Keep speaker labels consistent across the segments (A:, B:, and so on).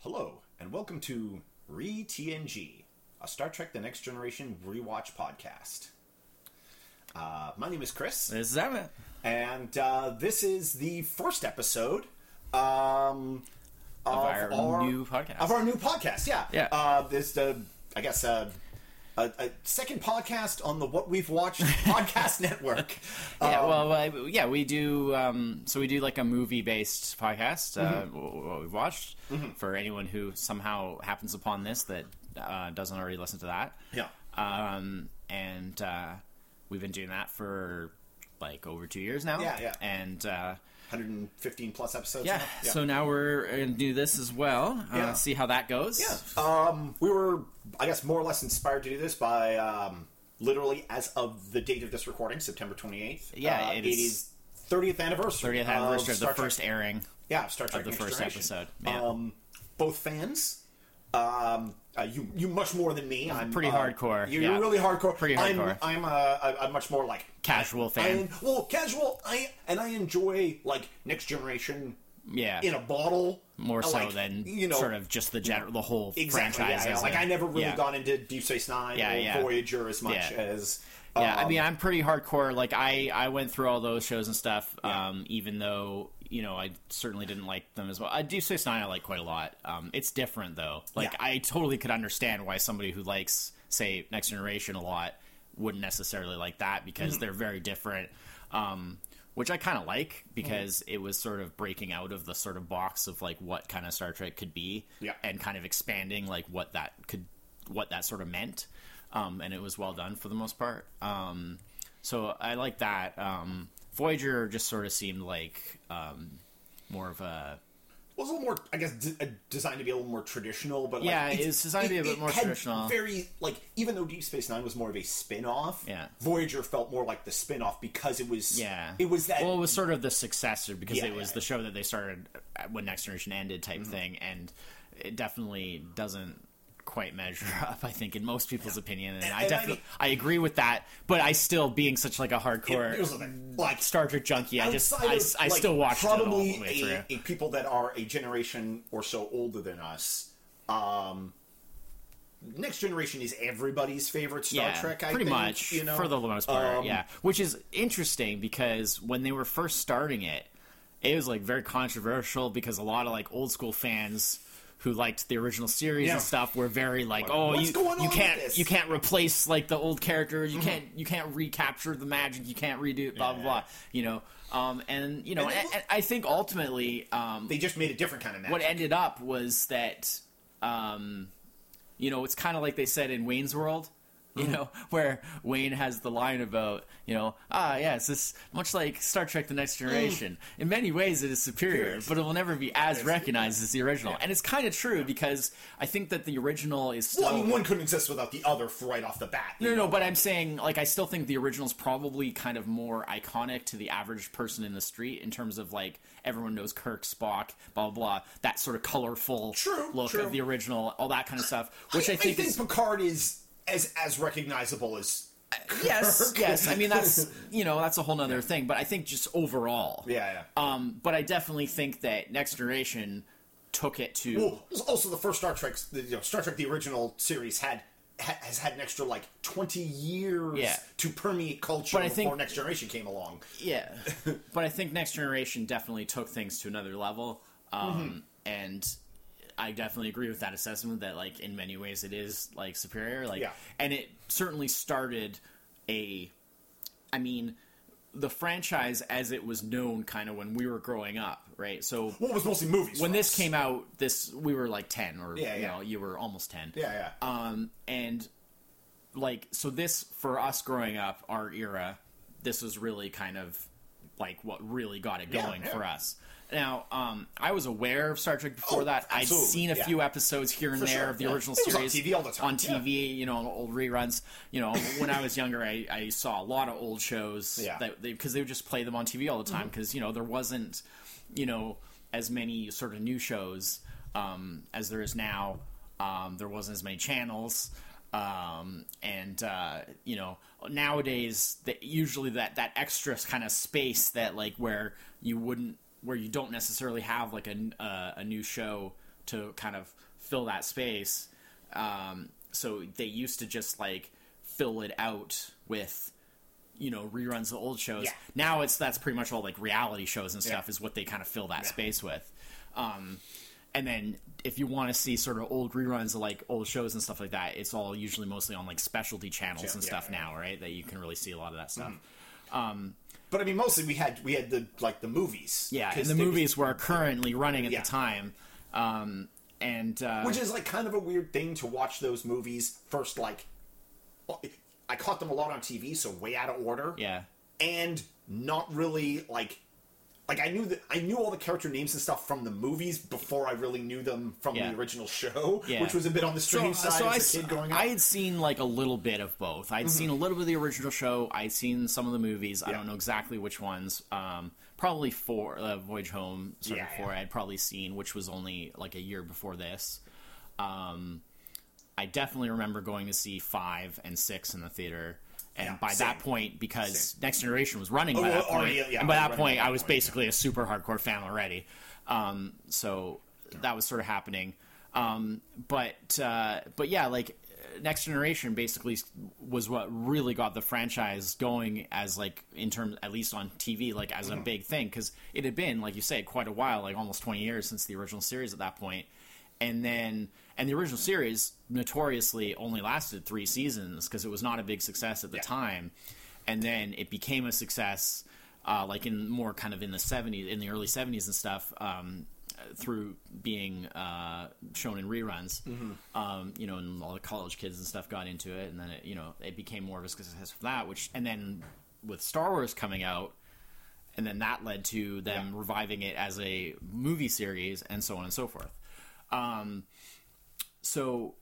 A: Hello, and welcome to Re TNG, a Star Trek The Next Generation rewatch podcast. Uh, my name is Chris,
B: This is Emmett.
A: and uh, this is the first episode um, of,
B: our new podcast.
A: Of our new podcast, yeah.
B: Yeah.
A: Uh, this, uh, I guess, uh, a, a second podcast on the What We've Watched podcast network.
B: Yeah,
A: Um,
B: well, uh, yeah, we do. Um, so we do like a movie-based podcast. Uh,
A: Mm-hmm.
B: what we've watched for anyone who somehow happens upon this that uh, doesn't already listen to that.
A: Yeah.
B: Um, and uh, we've been doing that for like over two years now.
A: Yeah, yeah.
B: And uh,
A: 115 plus episodes.
B: yeah,
A: now?
B: so now we're gonna do this as well. Uh,
A: Yeah.
B: See how that goes.
A: Yeah. Um, we were, I guess, more or less inspired to do this by um, literally as of the date of this recording, September 28th.
B: Yeah,
A: uh,
B: it
A: it
B: is-
A: is 30th anniversary.
B: 30th anniversary of
A: Star
B: the
A: Trek-
B: first airing.
A: Yeah, Star Trek
B: the
A: Next
B: first
A: Generation.
B: episode, yeah.
A: Um, both fans. Um, uh, you, you much more than me. I'm
B: Pretty
A: uh,
B: hardcore,
A: You're,
B: yeah.
A: you're really hardcore.
B: Pretty hardcore.
A: I'm. I'm a, a, a much more like
B: Casual
A: I,
B: fan.
A: well, casual. I and I enjoy like Next Generation
B: Yeah.
A: in a bottle
B: more so
A: like,
B: than
A: you know
B: sort of just the general, the whole
A: Exactly.
B: franchise.
A: Yeah, yeah. Like I never really gone into Deep Space Nine or. Voyager as much as.
B: Yeah, I
A: um,
B: mean, I'm pretty hardcore. Like I, I went through all those shows and stuff. Um, even though you know, I certainly didn't like them as well. I Deep Space Nine, I like quite a lot. Um, it's different though. Like
A: Yeah.
B: I totally could understand why somebody who likes, say, Next Generation a lot wouldn't necessarily like that because
A: Mm-hmm.
B: they're very different. Um, which I kind of like because
A: Mm-hmm.
B: it was sort of breaking out of the sort of box of like what kind of Star Trek could be,
A: Yeah.
B: and kind of expanding like what that could, what that sort of meant, um, and it was well done for the most part. Um, so I like that. Um, Voyager just sort of seemed like um, more of a
A: It was a little more, I guess, de- uh, designed to be a little more traditional, but like,
B: Yeah, it's designed to be a bit more traditional.
A: Very like, even though Deep Space Nine was more of a spin-off,
B: Yeah.
A: Voyager felt more like the spin-off because it was,
B: yeah.
A: it was that.
B: well, it was sort of the successor because
A: Yeah,
B: it was
A: yeah,
B: the show that they started when Next Generation ended type thing, and it definitely doesn't quite measure up. I think in most people's opinion, and,
A: And-
B: I
A: and I
B: definitely
A: mean-
B: I agree with that. But I still, being such like a hardcore
A: it was a bit, like
B: Star Trek junkie, I just I,
A: of,
B: I
A: like,
B: still all
A: probably
B: the way through.
A: a, a people that are a generation or so older than us. Um, Next Generation is everybody's favorite Star Trek. I
B: pretty
A: think,
B: much
A: you know,
B: for the most part.
A: Um,
B: yeah, which is interesting because when they were first starting it, it was like very controversial because a lot of like old school fans who liked the original series
A: Yeah.
B: and stuff were very like, oh,
A: what's
B: you you can't you can't replace like the old characters, you can't you can't recapture the magic, you can't redo it, blah blah
A: Yeah.
B: blah. You know, um, and you know,
A: And
B: I think ultimately, um,
A: They just made a different kind of magic.
B: what ended up was that um you know it's kind of like they said in wayne's world you know where wayne has the line about you know ah yes this much like star trek the next generation. In many ways it is superior but it will never be as recognized as the original. And it's kind of true because i think that the original is still
A: well, I mean, one couldn't exist without the other right off the bat. you
B: no, no, but I'm saying, like, I still think the original is probably kind of more iconic to the average person in the street in terms of like everyone knows Kirk, Spock, blah blah blah, that sort of colorful
A: True,
B: look
A: true.
B: of the original, all that kind of stuff, which I,
A: I,
B: think, is
A: Picard is as as recognizable as
B: yes,
A: Kirk.
B: yes. I mean, that's you know that's a whole nother thing, but I think just overall,
A: yeah, yeah.
B: Um, but I definitely think that Next Generation took it to
A: Well, also the first Star Trek, the, you know, Star Trek, the original series had ha, has had an extra like twenty years
B: Yeah.
A: to permeate culture
B: But I
A: before
B: think-
A: Next Generation came along.
B: Yeah, but I think Next Generation definitely took things to another level, um,
A: Mm-hmm.
B: and I definitely agree with that assessment that like in many ways it is like superior, like,
A: Yeah.
B: and it certainly started a, I mean, the franchise as it was known kind of when we were growing up, right? So
A: Well, was mostly movies.
B: when this
A: us.
B: came out, this we were like ten, or
A: Yeah,
B: you
A: yeah.
B: know, you were almost ten,
A: yeah, yeah.
B: um, and like so this for us growing up, our era, this was really kind of like what really got it going
A: yeah.
B: for us. Now, um, I was aware of Star Trek before
A: Oh,
B: that. I'd seen a
A: yeah.
B: few episodes here and
A: For
B: there
A: sure,
B: of the
A: yeah.
B: original
A: was on
B: series
A: TV all the time,
B: on
A: yeah.
B: TV, you know, old reruns. You know, when I was younger, I, I saw a lot of old shows
A: Yeah. Mm-hmm.
B: that because they, would just play them on TV all the time because you know there wasn't, you know, as many sort of new shows um, as there is now. Um, there wasn't as many channels. um, and uh, you know nowadays that usually that that extra kind of space that like where you wouldn't where you don't necessarily have like a uh, a new show to kind of fill that space. Um, so they used to just like fill it out with you know reruns of old shows.
A: Yeah.
B: Now it's that's pretty much all like reality shows and stuff
A: Yeah.
B: is what they kind of fill that space with. Um, and then if you want to see sort of old reruns of like old shows and stuff like that, it's all usually mostly on like specialty channels
A: Yeah,
B: and
A: yeah,
B: stuff
A: yeah.
B: now, right? That you can really see a lot of that stuff.
A: But I mean, mostly we had we had the like the movies.
B: Yeah, and the movies were currently running at
A: Yeah.
B: the time. Um, and uh,
A: which is like kind of a weird thing to watch those movies first. Like, I caught them a lot on TV, so way out of order.
B: yeah,
A: and not really like like I knew that I knew all the character names and stuff from the movies before I really knew them from
B: Yeah.
A: the original show,
B: Yeah.
A: which was a bit on the strange
B: so,
A: side
B: so I,
A: as a kid growing up.
B: I had seen like a little bit of both. I'd seen a little bit of the original show. I'd seen some of the movies. I
A: Mm-hmm.
B: Don't know exactly which ones. Um, probably four. Uh, Voyage Home, sort of
A: Yeah,
B: four.
A: yeah.
B: I'd probably seen, which was only like a year before this. Um, I definitely remember going to see five and six in the theater. And
A: Yeah,
B: by
A: same.
B: that point, because
A: Same.
B: Next Generation was running by
A: Oh,
B: that
A: well,
B: point,
A: yeah,
B: and by that point,
A: by that
B: I was
A: point,
B: basically a super hardcore fan already. Um, so that was sort of happening. Um, but uh, but yeah, like Next Generation basically was what really got the franchise going as like in terms at least on TV like as a big thing because it had been like you say quite a while like almost 20 years since the original series at that point and then and the original series notoriously only lasted 3 seasons because it was not a big success at the
A: Yeah.
B: time. And then it became a success uh, like in more kind of in the 70s in the early 70s and stuff um, through being uh, shown in reruns. Um, you know and all the college kids and stuff got into it. And then it you know it became more of a success for that which and then with star wars coming out and then that led to them
A: Yeah.
B: reviving it as a movie series and so on and so forth. Um, so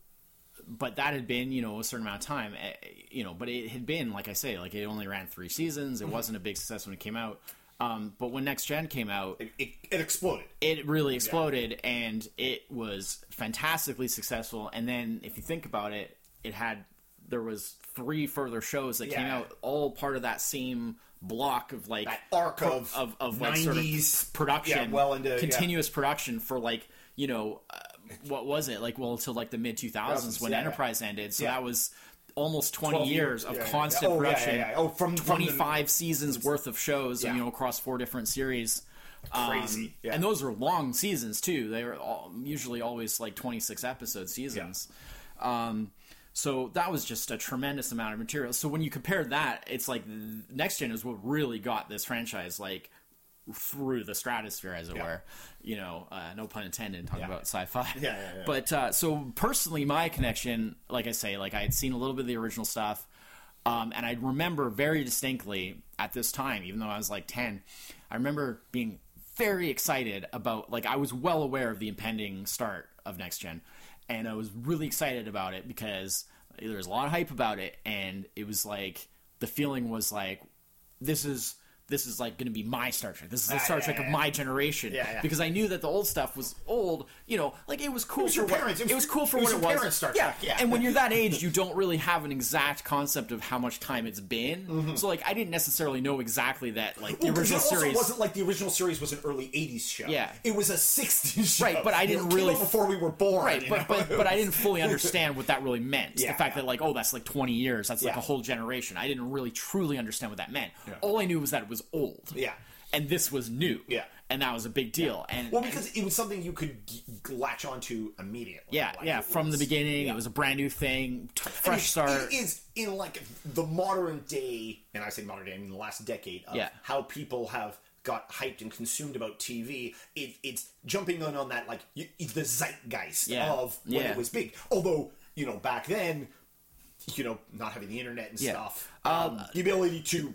B: but that had been you know a certain amount of time eh, you know but it had been like i say like it only ran three seasons. It wasn't a big success when it came out. Um, but when next gen came out
A: it, it, it exploded.
B: it really exploded and it was fantastically successful. And then if you think about it it had there was three further shows that came out all part of that same block of like
A: That arc
B: pro-
A: of
B: of, of like sort of
A: 90s
B: production
A: yeah, well into- yeah.
B: continuous production for like you know uh, what was it like well until like the mid 2000s when
A: yeah, yeah.
B: enterprise ended so
A: Yeah.
B: that was almost 20
A: 12
B: years of
A: yeah, yeah,
B: constant
A: yeah. Oh,
B: production
A: yeah, yeah. Oh, from, from the-
B: 25 seasons worth of shows
A: Yeah.
B: you know across four different series Um,
A: Crazy, yeah.
B: and those were long seasons too they were all, usually always like 26 episode seasons um, so that was just a tremendous amount of material so when you compare that it's like next gen is what really got this franchise like through the stratosphere as it
A: Yeah.
B: were you know uh, no pun intended talking
A: Yeah.
B: about sci-fi
A: Yeah, yeah, yeah.
B: but uh, so personally my connection like i say like i had seen a little bit of the original stuff um, and i remember very distinctly at this time even though i was like 10 i remember being very excited about like i was well aware of the impending start of next gen and i was really excited about it because there was a lot of hype about it and it was like the feeling was like this is this is like going to be my Star Trek. This is the
A: Ah,
B: Star
A: yeah,
B: Trek
A: yeah,
B: of my generation.
A: Yeah.
B: Because I knew that the old stuff was old. You know, like it was cool
A: was
B: for
A: your
B: what-
A: parents. It
B: It
A: was-
B: was, cool for
A: it was
B: what it was.
A: parents' Star. Trek, yeah.
B: And when you're that age, you don't really have an exact concept of how much time it's been. So like, I didn't necessarily know exactly that like the
A: Mm-hmm. Well,
B: original
A: it
B: series.
A: wasn't like the original series was an early '80s show.
B: Yeah.
A: it was a '60s show.
B: Right, but I didn't
A: it
B: really-
A: before we were born.
B: Right, but, but but I didn't fully understand what that really meant.
A: Yeah,
B: the fact that like, oh, that's like twenty years. That's like a whole generation. I didn't really truly understand what that meant. All I knew was that it was old.
A: Yeah.
B: and this was new.
A: Yeah.
B: and that was a big deal. And
A: Well,
B: and-
A: because it was something you could g- latch onto immediately.
B: yeah,
A: Like,
B: yeah,
A: it
B: from the beginning,
A: yeah.
B: it was a brand new thing, t- fresh start.
A: It is in like the modern day, and I say modern day, I mean the last decade of
B: Yeah.
A: how people have got hyped and consumed about TV. It, it's jumping on on that like y- the zeitgeist
B: Yeah.
A: of when
B: Yeah.
A: it was big. Although you know back then, you know, not having the internet and
B: Yeah.
A: stuff, um, the ability to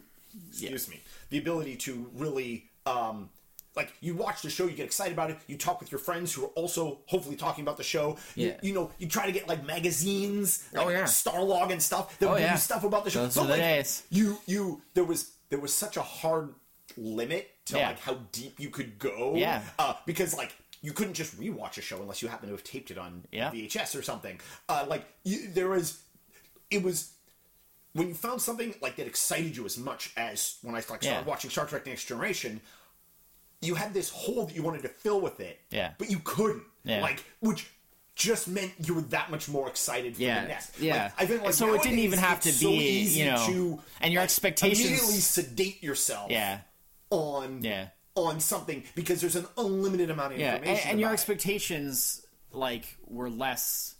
A: excuse me, the ability to really. Um, like you watch the show, you get excited about it. You talk with your friends who are also hopefully talking about the show. You-
B: Yeah.
A: You, know, you try to get like magazines, like
B: Oh, yeah.
A: Starlog and stuff. That would
B: Oh,
A: give
B: yeah.
A: you stuff about the show.
B: Those the
A: like,
B: days.
A: You you there was there was such a hard limit to
B: Yeah.
A: like how deep you could go.
B: Yeah.
A: Uh, because like you couldn't just rewatch a show unless you happened to have taped it on
B: Yeah.
A: VHS or something. Uh, like you, there was, it was. When you found something like that excited you as much as when I like started
B: Yeah.
A: watching Star Trek: Next Generation, you had this hole that you wanted to fill with it.
B: Yeah.
A: But you couldn't.
B: Yeah.
A: Like, which just meant you were that much more excited for
B: Yeah,
A: the next.
B: yeah.
A: Like, I think like
B: So it didn't even have to
A: so
B: be,
A: easy
B: you know,
A: to,
B: and your
A: like,
B: expectations-
A: immediately sedate yourself.
B: Yeah.
A: On
B: Yeah.
A: on something because there's an unlimited amount of
B: Yeah, and,
A: information.
B: and your
A: about it.
B: expectations like were less.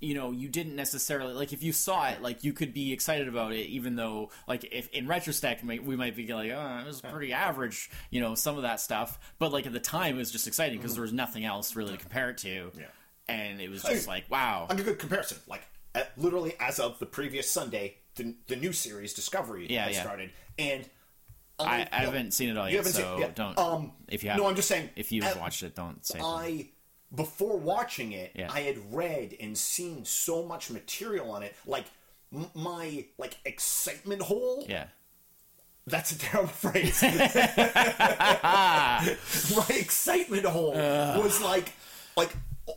B: You know, you didn't necessarily like if you saw it, like you could be excited about it, even though, like, if in retrospect, we might- be like, "Oh, it was pretty average," you know, some of that stuff. But like at the time, it was just exciting because there was nothing else really to compare it to.
A: Yeah.
B: and it was just
A: Hey,
B: like, wow, Like
A: a good comparison. Like uh, literally, as of the previous Sunday, the, the new series Discovery
B: Yeah, yeah.
A: started, and
B: I,
A: um,
B: I haven't seen it all yet, so
A: seen- yeah.
B: don't.
A: Um,
B: if you have,
A: no, I'm just saying.
B: if you've
A: uh,
B: watched it, don't say.
A: I before watching it,
B: Yeah.
A: I had read and seen so much material on it, like m- my like excitement hole.
B: yeah,
A: That's a terrible phrase. my excitement hole was like, like,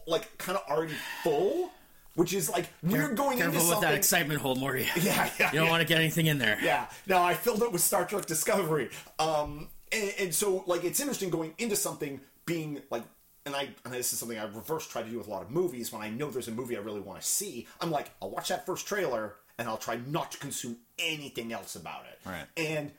A: like kind of already full, which is like we're going into
B: careful with that excitement hole, Morty.
A: Yeah, yeah,
B: You don't
A: yeah.
B: want to get anything in there.
A: Yeah. Now I filled it with Star Trek Discovery. Um, and, and so like it's interesting going into something being like, and I and this is something I reverse try to do with a lot of movies. When I know there's a movie I really want to see, I'm like, I'll watch that first trailer and I'll try not to consume anything else about it.
B: Right.
A: And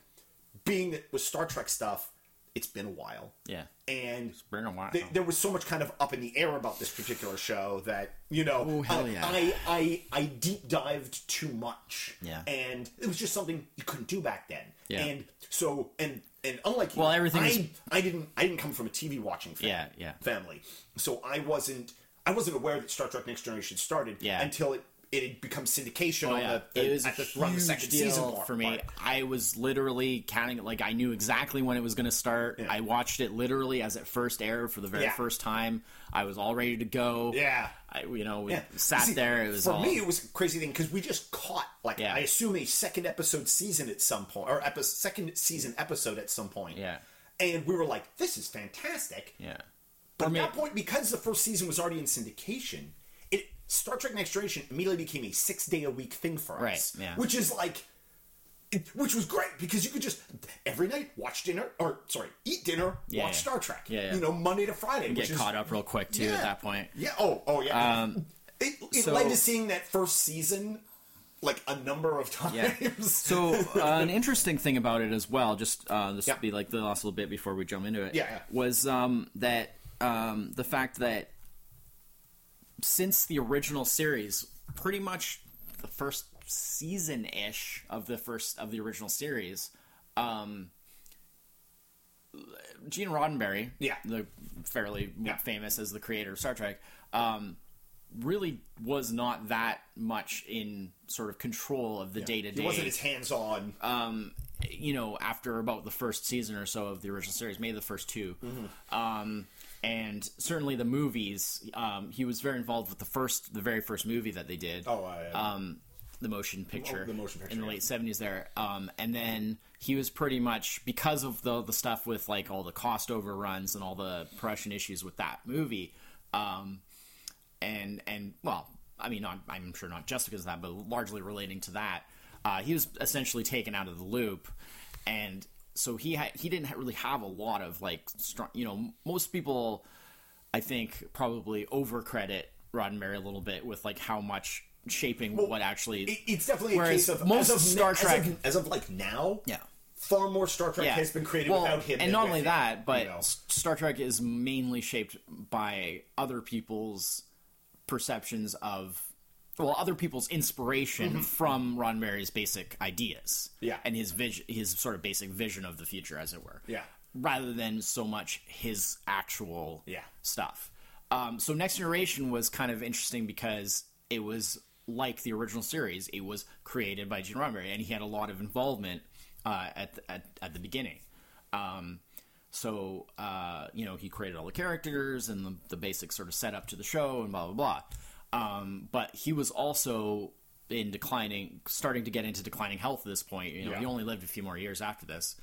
A: being that with Star Trek stuff, it's been a while.
B: Yeah.
A: And it's
B: been a while.
A: th- there was so much kind of up in the air about this particular show that you know
B: Oh, hell
A: I-
B: yeah.
A: I, I I deep dived too much
B: Yeah.
A: and it was just something you couldn't do back then
B: Yeah.
A: and so and and unlike you,
B: Well, everything
A: I,
B: is-
A: I didn't I didn't come from a TV watching fam-
B: Yeah, yeah.
A: family so I wasn't I wasn't aware that Star Trek Next Generation started
B: Yeah.
A: until it it had become syndication
B: Oh,
A: on
B: yeah.
A: the, the
B: it was
A: at the, around the
B: huge
A: second
B: deal
A: season
B: for me.
A: part.
B: I was literally counting. It like I knew exactly when it was going to start.
A: Yeah.
B: I watched it literally as it first aired for the very
A: Yeah.
B: first time. I was all ready to go.
A: Yeah.
B: I, you know, we sat
A: See,
B: there. It was
A: for
B: all,
A: me. It was a crazy thing because we just caught like. I assume a second episode season at some point or epi- second season episode at some point.
B: Yeah.
A: and we were like, "This is fantastic."
B: yeah.
A: But
B: For
A: at
B: me-
A: that point, because the first season was already in syndication, Star Trek Next Generation immediately became a six day a week thing for
B: Right,
A: us.
B: yeah.
A: Which is like, it, which was great because you could just every night watch dinner or sorry, eat dinner,
B: Yeah,
A: watch
B: yeah.
A: Star Trek.
B: Yeah.
A: You know, Monday to Friday.
B: Get
A: is,
B: caught up real quick too at that point.
A: Yeah. Oh. Oh. Yeah.
B: Um,
A: it it
B: so-
A: led to seeing that first season like a number of times.
B: Yeah. So uh, an interesting thing about it as well, just uh, this
A: Yeah.
B: will be like the last little bit before we jump into it.
A: Yeah, yeah.
B: Was um, that um, the fact that since the original series, pretty much the first season ish of the first of the original series, um, Gene Roddenberry,
A: Yeah.
B: the fairly
A: Yeah.
B: famous as the creator of Star Trek, um, really was not that much in sort of control of the day to day.
A: He wasn't as hands on.
B: Um, You know, after about the first season or so of the original series, maybe the first 2
A: Mm-hmm.
B: um, and certainly the movies. Um, he was very involved with the first, the very first movie that they did.
A: oh, I,
B: um, the motion picture,
A: the motion picture,
B: in the late seventies there. Um, and then he was pretty much because of the the stuff with like all the cost overruns and all the production issues with that movie. Um, and and well, I mean, not, I'm sure not just because of that, but largely relating to that, uh, he was essentially taken out of the loop, and so he ha- he didn't ha- really have a lot of like strong. You know, most people, I think, probably overcredit Roddenberry a little bit with like how much shaping what actually.
A: It- it's definitely a case of
B: most
A: as of,
B: Star
A: as
B: Trek-
A: of, as of like now.
B: Yeah.
A: far more Star Trek
B: yeah.
A: has been created
B: well,
A: without him.
B: and not only
A: him,
B: that, but
A: you know.
B: Star Trek is mainly shaped by other people's perceptions of. Well, other people's inspiration from Roddenberry's basic ideas,
A: Mm-hmm. Yeah.
B: and his vision, his sort of basic vision of the future, as it were,
A: Yeah.
B: rather than so much his actual
A: Yeah.
B: stuff. Um, so Next Generation was kind of interesting because it was like the original series. It was created by Gene Roddenberry, and he had a lot of involvement uh, at, the, at at the beginning. Um, so uh, you know he created all the characters and the, the basic sort of setup to the show and blah blah blah. Um, but he was also in declining, starting to get into declining health at this point. You know,
A: Yeah.
B: he only lived a few more years after this,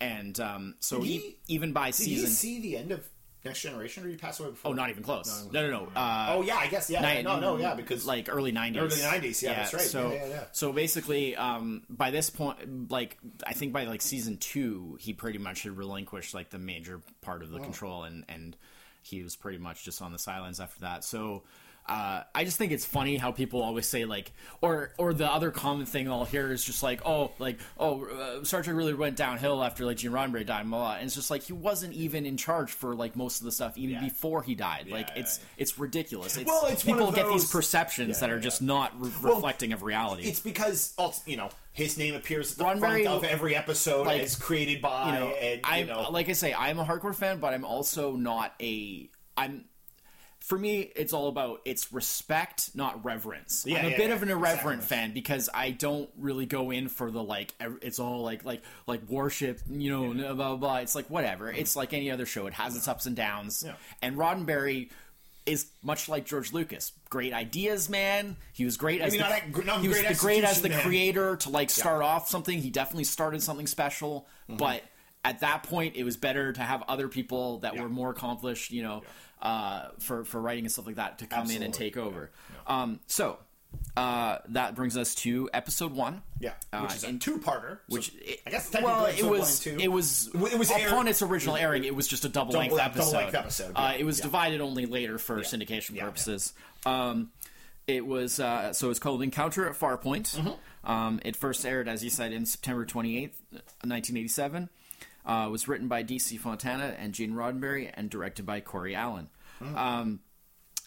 B: and um, so he,
A: he-
B: even by
A: Did
B: season
A: he see the end of Next Generation, or you pass away before?
B: Oh, not even close. No, no, no. Uh,
A: Oh yeah, I guess yeah.
B: Ni-
A: no, no, yeah, because
B: like early '90s.
A: Early 90s, yeah, that's right.
B: So,
A: Yeah, yeah, yeah.
B: so basically, um, by this point, like I think by like season two, he pretty much had relinquished like the major part
A: Oh.
B: of the control, and and he was pretty much just on the sidelines after that. So. Uh, I just think it's funny how people always say like, or or the other common thing I'll hear is just like, oh, like, oh, uh, Star Trek really went downhill after like Gene Roddenberry died, blah, blah. and it's just like he wasn't even in charge for like most of the stuff even
A: Yeah.
B: before he died. like
A: yeah,
B: it's it's ridiculous. It's,
A: Well, it's
B: people get these perceptions that are just not re- reflecting of reality.
A: it's because you know his name appears at the
B: Roddenberry-
A: front of every episode
B: like,
A: as created by
B: you know,
A: and you
B: I'm
A: know
B: like I say, I'm a hardcore fan, but I'm also not a. I'm. For me, it's all about it's respect, not reverence.
A: Yeah,
B: I'm a
A: yeah,
B: bit
A: yeah,
B: of an irreverent
A: exactly.
B: fan because I don't really go in for the like. It's all like like like worship, you know, blah blah blah. It's like whatever. It's like any other show. It has its ups and downs.
A: Yeah.
B: And Roddenberry is much like George Lucas. Great ideas, man. He was great as the,
A: not that-
B: he was
A: great
B: the great as the
A: man.
B: creator to like start off something. He definitely started something special,
A: Mm-hmm.
B: but at that point, it was better to have other people that were more accomplished, you know, uh, for for writing and stuff like that to come in and take over. Um, so uh, that brings us to episode one.
A: yeah, which
B: Uh,
A: is a two-parter.
B: which
A: so
B: it,
A: I guess technically
B: well, it was it was
A: It was aired-
B: upon its original airing. It was just a double, length
A: Double-
B: episode.
A: double-length episode,
B: Uh, it was
A: yeah.
B: divided only later for syndication
A: yeah, yeah.
B: purposes. Um, it was uh, so it's called Encounter at Farpoint.
A: Mm-hmm.
B: Um, it first aired, as you said, in September twenty eighth, nineteen eighty seven. Uh, was written by D.C. Fontana and Gene Roddenberry and directed by Corey Allen.
A: Mm.
B: Um,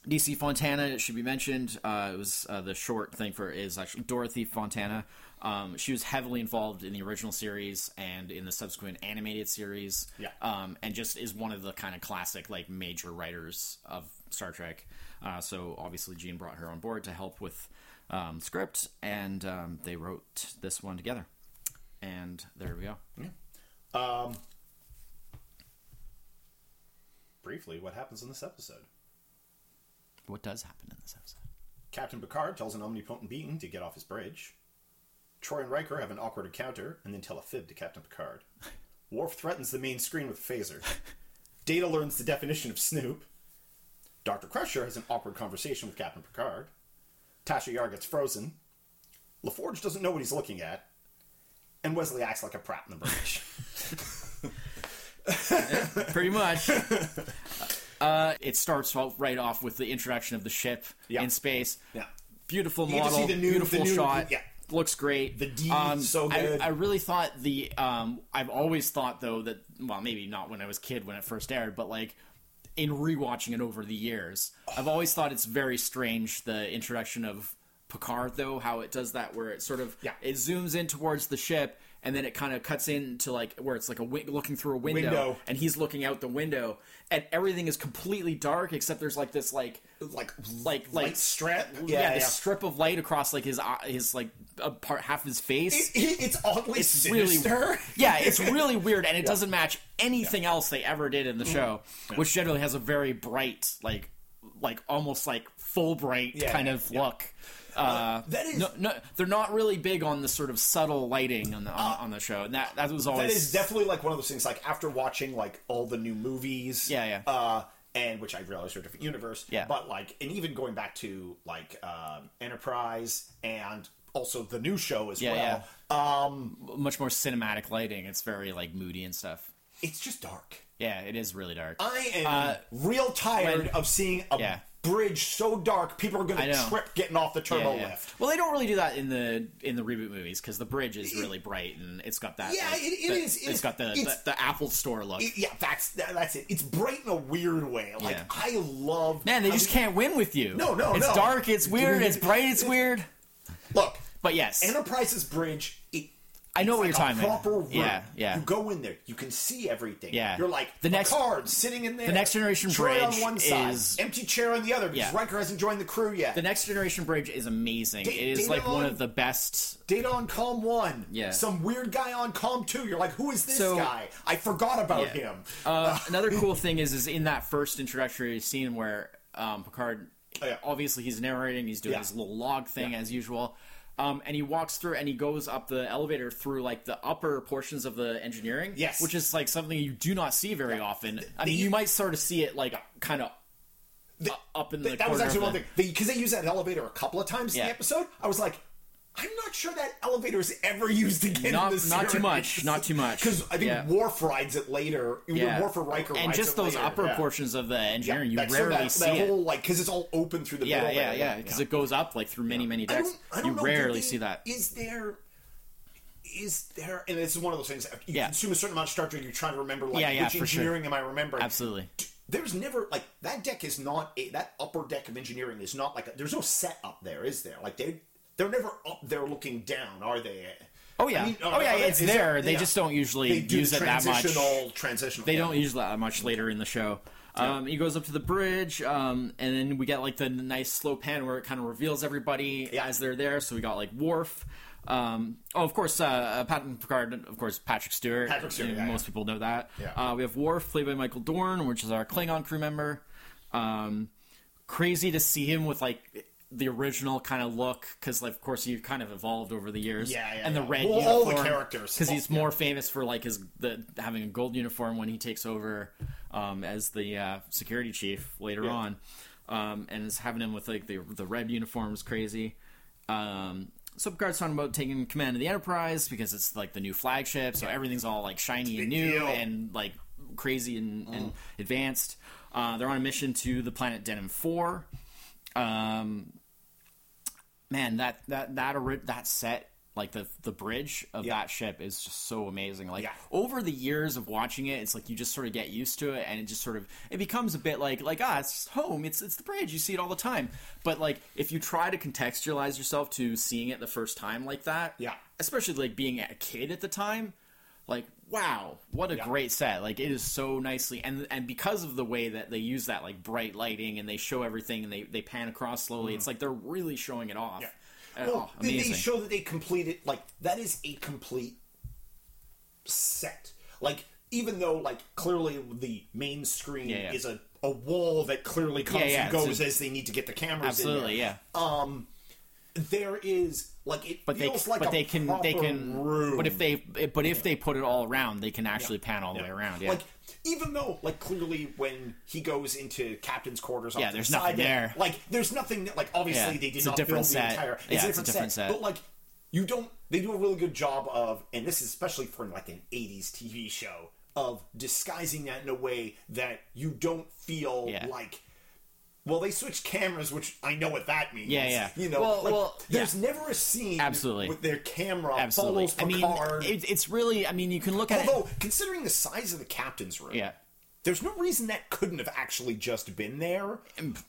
B: DC Fontana it should be mentioned. Uh, it was uh, the short thing for is actually Dorothy Fontana. Um, she was heavily involved in the original series and in the subsequent animated series.
A: Yeah.
B: Um, and just is one of the kind of classic like major writers of Star Trek. Uh, so obviously Gene brought her on board to help with um, script, and um, they wrote this one together. And there we go.
A: Um, briefly, what happens in this episode?
B: What does happen in this episode?
A: Captain Picard tells an omnipotent being to get off his bridge. Troi and Riker have an awkward encounter and then tell a fib to Captain Picard. Worf threatens the main screen with a phaser. Data learns the definition of Snoop. Dr. Crusher has an awkward conversation with Captain Picard. Tasha Yar gets frozen. LaForge doesn't know what he's looking at. And Wesley acts like a prat in the bridge.
B: Pretty much. Uh, it starts off right off with the introduction of the ship
A: Yeah.
B: in space.
A: Yeah.
B: Beautiful
A: You
B: model,
A: new-
B: beautiful
A: new-
B: shot.
A: yeah.
B: Looks great.
A: The D,
B: um,
A: so good.
B: I, really thought the. Um, I've always thought though that well, maybe not when I was a kid when it first aired, but like in rewatching it over the years, I've always thought it's very strange the introduction of Picard though, how it does that where it sort of
A: Yeah.
B: it zooms in towards the ship and then it kind of cuts into like where it's like a wi- looking through a window,
A: Window.
B: and he's looking out the window and everything is completely dark except there's like this like
A: like,
B: like like
A: light strip.
B: yeah, this strip of light across like his eye- his like a part half his face.
A: It- it- it's oddly
B: it's really
A: sinister.
B: yeah, it's really weird, and it doesn't match anything else they ever did in the show, mm-hmm. which generally has a very bright, like like almost like full bright
A: Yeah,
B: kind of
A: yeah.
B: look. Uh,
A: that is-
B: no, no, they're not really big on the sort of subtle lighting on the on, on the show, and that that was always
A: That is definitely like one of those things. Like after watching like all the new movies,
B: Yeah, yeah.
A: uh, and which I realize are a different universe,
B: Yeah.
A: But like, and even going back to like um, Enterprise and also the new show as
B: Yeah,
A: well. Um,
B: much more cinematic lighting. It's very like moody and stuff.
A: it's just dark.
B: Yeah, it is really dark.
A: I am
B: Uh,
A: real tired
B: when-
A: of seeing a
B: Yeah.
A: Bridge so dark. People are going to trip getting off the turbo
B: Yeah, yeah.
A: lift.
B: Well, they don't really do that in the in the reboot movies because the bridge is really bright and it's got that.
A: Yeah,
B: like,
A: it- it
B: the-
A: is- it
B: It's
A: is-
B: got the,
A: it's-
B: the the Apple Store look.
A: It- yeah, that's that, that's it. It's bright in a weird way. Like
B: Yeah.
A: I love.
B: Man, they
A: I
B: just
A: mean,
B: can't win with you.
A: No, no,
B: It's
A: no.
B: dark. It's weird. It's bright. It's weird.
A: Look,
B: But yes,
A: Enterprise's bridge. It,
B: I know
A: it's
B: what
A: like
B: you're talking about.
A: room.
B: Yeah, yeah.
A: You go in there, you can see everything.
B: Yeah.
A: you're like
B: The next-
A: card sitting in there.
B: the Next Generation
A: Troi on
B: Bridge
A: one side,
B: is-
A: empty chair on the other because
B: Yeah.
A: Riker hasn't joined the crew yet.
B: the next generation bridge is amazing.
A: Da-
B: it is like one of the best.
A: Data on Com One.
B: Yeah.
A: Some weird guy on Com Two. You're like, who is this
B: So-
A: guy? I forgot about
B: Yeah.
A: him.
B: Uh, another cool thing is, is in that first introductory scene where um, Picard,
A: Oh, yeah.
B: obviously he's narrating, he's doing his little log thing as usual. Um, and he walks through and he goes up the elevator through like the upper portions of the engineering.
A: Yes.
B: Which is like something you do not see very often. I mean,
A: the-
B: you might sort of see it like kind of up in the
A: that was actually one
B: the-
A: thing because they, use that elevator a couple of times in the episode. I was like, I'm not sure that elevator is ever used again.
B: Not-
A: in the
B: not too much, not too much.
A: Because I think
B: Yeah.
A: Worf rides it later.
B: Yeah.
A: Worf or Riker
B: and
A: rides
B: just
A: it
B: those
A: later,
B: upper
A: yeah.
B: portions of the engineering, you
A: That's- so
B: rarely
A: that,
B: see
A: that
B: it.
A: whole like because it's all open through the
B: yeah,
A: middle.
B: yeah,
A: there.
B: yeah, because it goes up like through many, many
A: I
B: decks.
A: don't, I don't
B: You
A: know,
B: rarely
A: they-
B: see that.
A: Is there? Is there? And this is one of those things. You
B: Yeah.
A: consume a certain amount of Star Trek, you're trying to remember like
B: Yeah, yeah,
A: which
B: for sure.
A: engineering am I remembering?
B: Absolutely.
A: There's never like that deck is not a, that upper deck of engineering is not like a, there's no set up there, is there? Like they they're never up there looking down, are they?
B: Oh yeah,
A: I mean,
B: oh yeah,
A: they-
B: it's
A: is
B: there. They
A: yeah.
B: just don't usually
A: do
B: use it that much.
A: transitional transitional.
B: They
A: yeah.
B: don't use that much later in the show. Um, he goes up to the bridge, um, and then we get like the nice slow pan where it kind of reveals everybody
A: Yeah.
B: as they're there. So we got like Worf. Um, oh, of course, uh, Patton Picard, of course, Patrick Stewart.
A: Patrick Stewart, yeah,
B: most
A: yeah.
B: people know that.
A: Yeah.
B: Uh, we have Worf, played by Michael Dorn, which is our Klingon crew member. Um, crazy to see him with like the original kind of look because, like, of course, he kind of evolved over the years.
A: Yeah, yeah,
B: and the
A: yeah.
B: red
A: Well, all the characters.
B: because he's
A: yeah.
B: more famous for like his the having a gold uniform when he takes over um, as the uh, security chief later on, um, and is having him with like the the red uniform is crazy. Um, so Picard's talking about taking command of the Enterprise because it's like the new flagship, so everything's all like shiny and new
A: deal. Mm.
B: and like crazy and, and advanced. Uh, they're on a mission to the planet Deneb Four. Um, man, that that that that set, like the the bridge of
A: Yeah.
B: that ship, is just so amazing. Like
A: Yeah.
B: over the years of watching it, it's like you just sort of get used to it, and it just sort of it becomes a bit like like ah, it's home. It's it's the bridge. You see it all the time. But like if you try to contextualize yourself to seeing it the first time like that,
A: Yeah.
B: especially like being a kid at the time. Like wow, what a
A: Yeah.
B: great set! Like it is so nicely, and and because of the way that they use that like bright lighting and they show everything and they they pan across slowly, it's like they're really showing it off.
A: Mm. Yeah.
B: Uh,
A: Well,
B: oh,
A: they, they show that they completed like that is a complete set. Like even though like clearly the main screen
B: Yeah, yeah.
A: is a, a wall that clearly comes
B: Yeah,
A: and goes
B: a-
A: as they need to get the cameras.
B: Absolutely,
A: in there.
B: yeah.
A: There is like it
B: but they
A: feels like
B: but
A: a
B: they can they can
A: room.
B: but if they but if they put it all around, they can actually pan all the way around. Yeah.
A: Like even though like clearly when he goes into captain's quarters, off
B: Yeah,
A: the
B: there's
A: side
B: nothing there.
A: Like there's nothing. that- Like obviously
B: Yeah,
A: they did not
B: different
A: build
B: set.
A: the entire. It's,
B: Yeah,
A: a,
B: it's a
A: different
B: different
A: set,
B: set.
A: but like you don't. They do a really good job of, and this is especially for like an '80s TV show of disguising that in a way that you don't feel
B: Yeah.
A: like. Well, they switched cameras, which I know what that means.
B: Yeah, yeah.
A: You know,
B: Well,
A: like,
B: well,
A: there's
B: yeah.
A: never a scene
B: Absolutely.
A: with their camera
B: Absolutely.
A: follows
B: I mean, it, it's really. I mean, you can look at it.
A: Although,
B: it.
A: considering the size of the captain's room,
B: Yeah.
A: there's no reason that couldn't have actually just been there.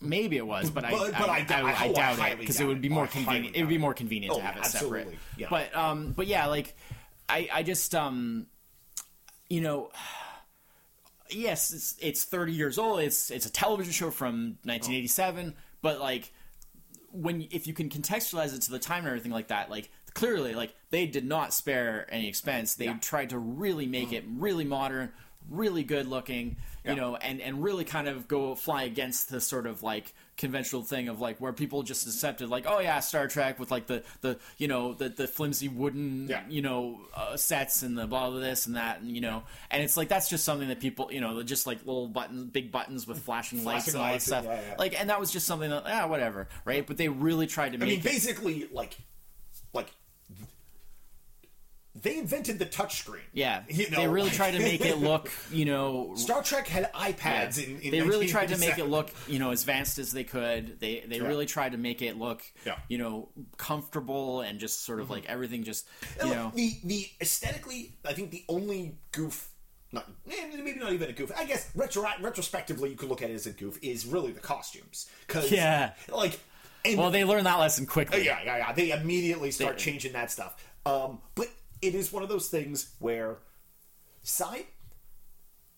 B: Maybe it was, but,
A: But-
B: I,
A: but
B: I,
A: I doubt-
B: I,
A: I
B: I doubt
A: highly
B: it because it would be more convenient. It would be more convenient
A: Oh,
B: to have it
A: absolutely.
B: separate.
A: Yeah.
B: But um, but yeah, like I, I just um, you know, yes, it's it's 30 years old. It's it's a television show from 1987, but like when if you can contextualize it to the time and everything like that, like clearly, like they did not spare any expense. They
A: Yeah.
B: Tried to really make it really modern, really good looking, you
A: Yeah.
B: know, and and really kind of go fly against the sort of like conventional thing of like where people just accepted like oh yeah Star Trek with like the the you know the the flimsy wooden
A: Yeah.
B: you know uh, sets and the blah blah this and that and you know and it's like that's just something that people you know just like little buttons big buttons with flashing lights and all that stuff
A: yeah, yeah.
B: like and that was just something that ah whatever right but they really tried to
A: I
B: make
A: mean,
B: it
A: basically, like, like they invented the touchscreen.
B: yeah
A: you know,
B: they really
A: like-
B: tried to make it look you know
A: Star Trek had iPads in, in
B: they really tried to make it look you know as advanced as they could they they
A: Yeah.
B: really tried to make it look
A: Yeah. Mm-hmm.
B: you know comfortable and just sort of like everything just you know
A: the the aesthetically, I think the only goof, not eh, maybe not even a goof. I guess retro, retrospectively, you could look at it as a goof. Is really the costumes because
B: Yeah.
A: like and
B: well they learned that lesson quickly
A: yeah, yeah, yeah. They immediately start
B: They-
A: changing that stuff. Um, but it is one of those things where sci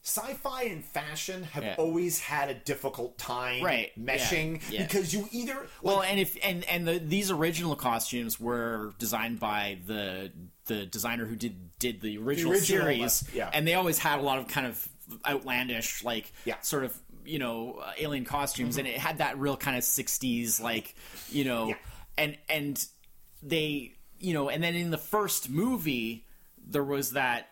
A: sci-fi and fashion have
B: Yeah.
A: always had a difficult time
B: Right,
A: meshing
B: yeah.
A: because you either
B: Well, and if and and the, these original costumes were designed by the the designer who did did the original,
A: original,
B: series,
A: uh, yeah.
B: and they always had a lot of kind of outlandish, like
A: Yeah. Mm-hmm.
B: sort of you know uh, alien costumes, and it had that real kind of '60s like you know,
A: Yeah.
B: and and they you know and then in the first movie there was that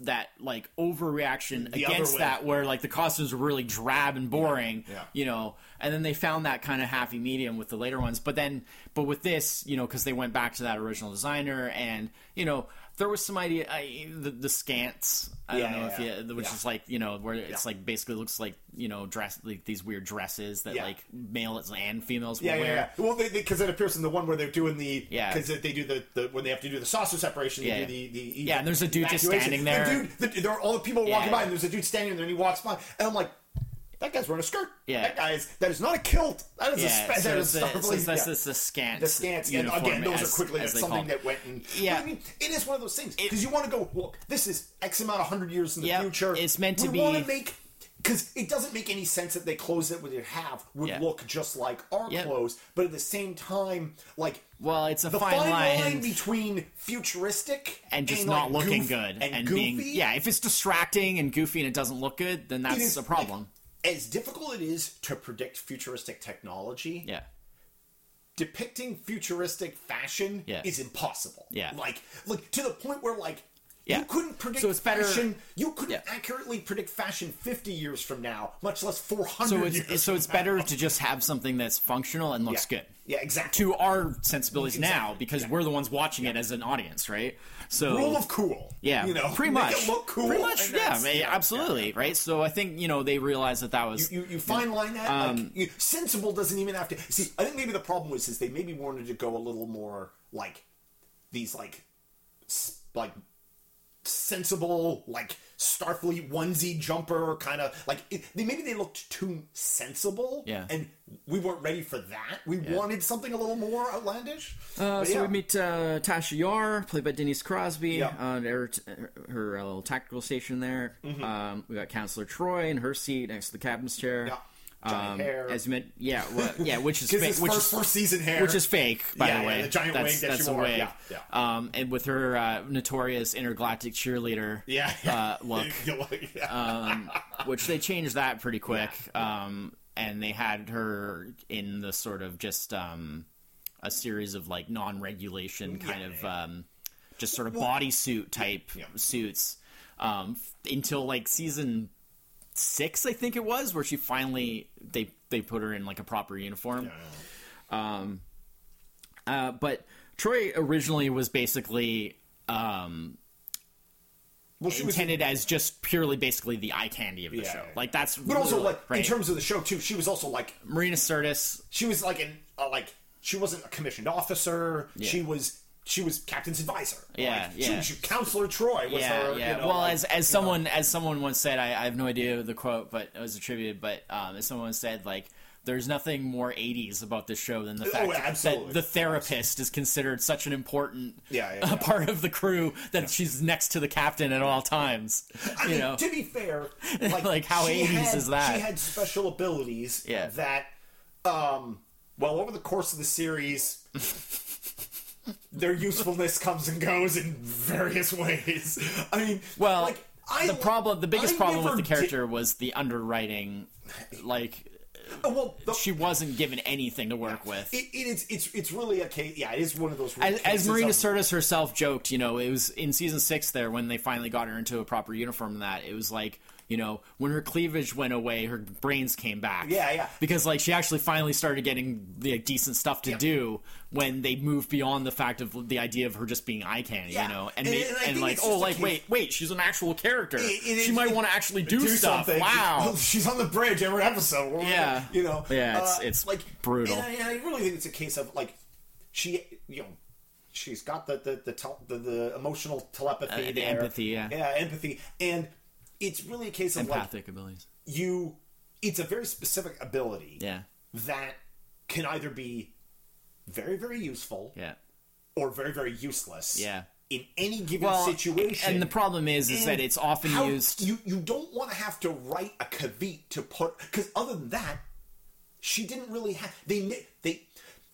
B: that like overreaction
A: The
B: against that where like the costumes were really drab and boring
A: Yeah.
B: you know and then they found that kind of happy medium with the later ones but then but with this you know because they went back to that original designer and you know there was some idea I, the, the skants i
A: Yeah,
B: don't know
A: yeah,
B: if
A: yeah.
B: you which
A: Yeah.
B: is like you know where it's like basically looks like you know dress like these weird dresses that like males and females will
A: Yeah, yeah,
B: wear
A: yeah. Well, because it appears in the one where they're doing the
B: Yeah.
A: because they do the, the when they have to do the saucer separation. They
B: Yeah.
A: do the, the
B: Yeah, and there's a dude just standing there.
A: Dude, the, there are all the people walking by, and there's a dude standing there, and he walks by, and I'm like, that guy's wearing a skirt.
B: Yeah.
A: that guy is that is not a kilt. That is a
B: yeah
A: spe-
B: so
A: that
B: it's the, so that's
A: yeah.
B: the, the skant
A: the skants, and again, those
B: as-
A: are quickly
B: as
A: something that went and
B: Yeah.
A: I mean, it is one of those things because you want to go. Look, this is X amount of hundred years in the
B: Yep,
A: future.
B: it's meant to
A: we want to make because it doesn't make any sense that they clothes that we have would
B: Yeah.
A: look just like our
B: Yep.
A: clothes, but at the same time, like
B: well it's a
A: the
B: fine,
A: fine line,
B: line
A: between futuristic
B: and just
A: like,
B: not looking
A: goof-
B: good
A: and,
B: being
A: goofy,
B: yeah if it's distracting and goofy and it doesn't look good then that's
A: is,
B: a problem
A: like, as difficult it is to predict futuristic technology,
B: yeah
A: depicting futuristic fashion
B: Yeah.
A: is impossible.
B: Yeah.
A: Like like to the point where like
B: Yeah.
A: you couldn't predict
B: So it's better-
A: You couldn't
B: Yeah.
A: accurately predict fashion 50 years from now, much less 400
B: so
A: years.
B: it's so it's
A: from
B: better to just have something that's functional and looks
A: yeah.
B: good
A: Yeah, exactly.
B: to our sensibilities now because
A: Yeah.
B: we're the ones watching it as an audience right so
A: Rule of cool.
B: yeah
A: you know,
B: pretty
A: make
B: much
A: it look cool.
B: pretty much yeah, absolutely right so i think you know they realized that that was
A: You, you fine line that
B: Um,
A: like you, sensible doesn't even have to see. I think maybe the problem was is they maybe wanted to go a little more like these like like sensible like Starfleet onesie jumper kind of like it, they, maybe they looked too sensible.
B: Yeah.
A: and we weren't ready for that. We wanted something a little more outlandish.
B: Uh, so
A: yeah.
B: we meet uh, Tasha Yar, played by Denise Crosby,
A: Yeah.
B: on her, her uh, little tactical station there. Um, we got Counselor Troi in her seat next to the captain's chair.
A: Mm-hmm. Yeah.
B: Um,
A: hair.
B: As meant, yeah, well, yeah, which is
A: his
B: which
A: first,
B: is
A: first season hair,
B: which is fake, by
A: Yeah,
B: the
A: yeah,
B: way.
A: the giant
B: that's,
A: wig that
B: that's
A: she wore,
B: wig.
A: yeah, yeah.
B: Um, and with her uh, notorious intergalactic cheerleader
A: yeah,
B: uh, look, um, which they changed that pretty quick. Um, and they had her in the sort of just um, a series of like non-regulation kind
A: Yeah,
B: of
A: yeah.
B: um, just sort of bodysuit type
A: Yeah.
B: suits um, f- until like season six, I think it was, where she finally they they put her in like a proper uniform. Um, uh, but Troi originally was basically um,
A: well, she was
B: intended as just purely basically the eye candy of the
A: Yeah,
B: show.
A: yeah,
B: Like that's
A: But also, like
B: right.
A: in terms of the show too, she was also like
B: Marina Sirtis.
A: she was like an uh, like she wasn't a commissioned officer. She was she was captain's advisor.
B: Yeah,
A: Like, she-
B: yeah.
A: She, counselor Troi was
B: Yeah,
A: her.
B: yeah.
A: You know,
B: well,
A: like,
B: as as
A: you know.
B: someone as someone once said, I, I have no idea the quote, but it was attributed. But um, as someone said, like. There's nothing more 80s about this show than the fact that
A: Oh, absolutely.
B: the therapist is considered such an important
A: Yeah, yeah,
B: uh,
A: yeah.
B: part of the crew that she's next to the captain at all times.
A: I
B: you
A: mean,
B: know,
A: to be fair, like,
B: Like, how 80s
A: had-
B: is that?
A: She had special abilities
B: Yeah.
A: that, um, well, over the course of the series, their usefulness comes and goes in various ways. I mean,
B: Well,
A: like, I,
B: the problem, the biggest
A: I
B: problem with the
A: did-
B: character was the underwriting. Like
A: oh, well, the,
B: she wasn't given anything to work with.
A: it, it is. It's it's really a case. Yeah, it is one of those.
B: as, as Marina
A: of-
B: Sirtis herself joked, you know, it was in season six there when they finally got her into a proper uniform. And that it was like, you know, when her cleavage went away, her brains came back.
A: Yeah, yeah.
B: Because like she actually finally started getting the decent stuff to do when they moved beyond the fact of the idea of her just being eye candy,
A: Yeah.
B: you know, and
A: And- and
B: and, like, oh, like wait, wait, she's an actual character.
A: It- it
B: she
A: is-
B: might want to actually do, stuff.
A: something.
B: Wow.
A: she's on the bridge every episode.
B: Yeah.
A: you know.
B: Yeah, it's-
A: Uh,
B: it's
A: like
B: brutal.
A: And I, I really think it's a case of like she, you know, she's got the the the, tel- the, the emotional telepathy,
B: Uh, the empathy, yeah.
A: yeah, empathy, and it's really a case of like
B: Empathic abilities.
A: you. It's a very specific ability
B: Yeah.
A: that can either be very very useful
B: Yeah.
A: or very very useless.
B: Yeah.
A: In any given
B: Well,
A: situation,
B: and the problem is, is that it's often
A: how-
B: used.
A: You you don't want to have to write a caveat to put because other than that, she didn't really have they they.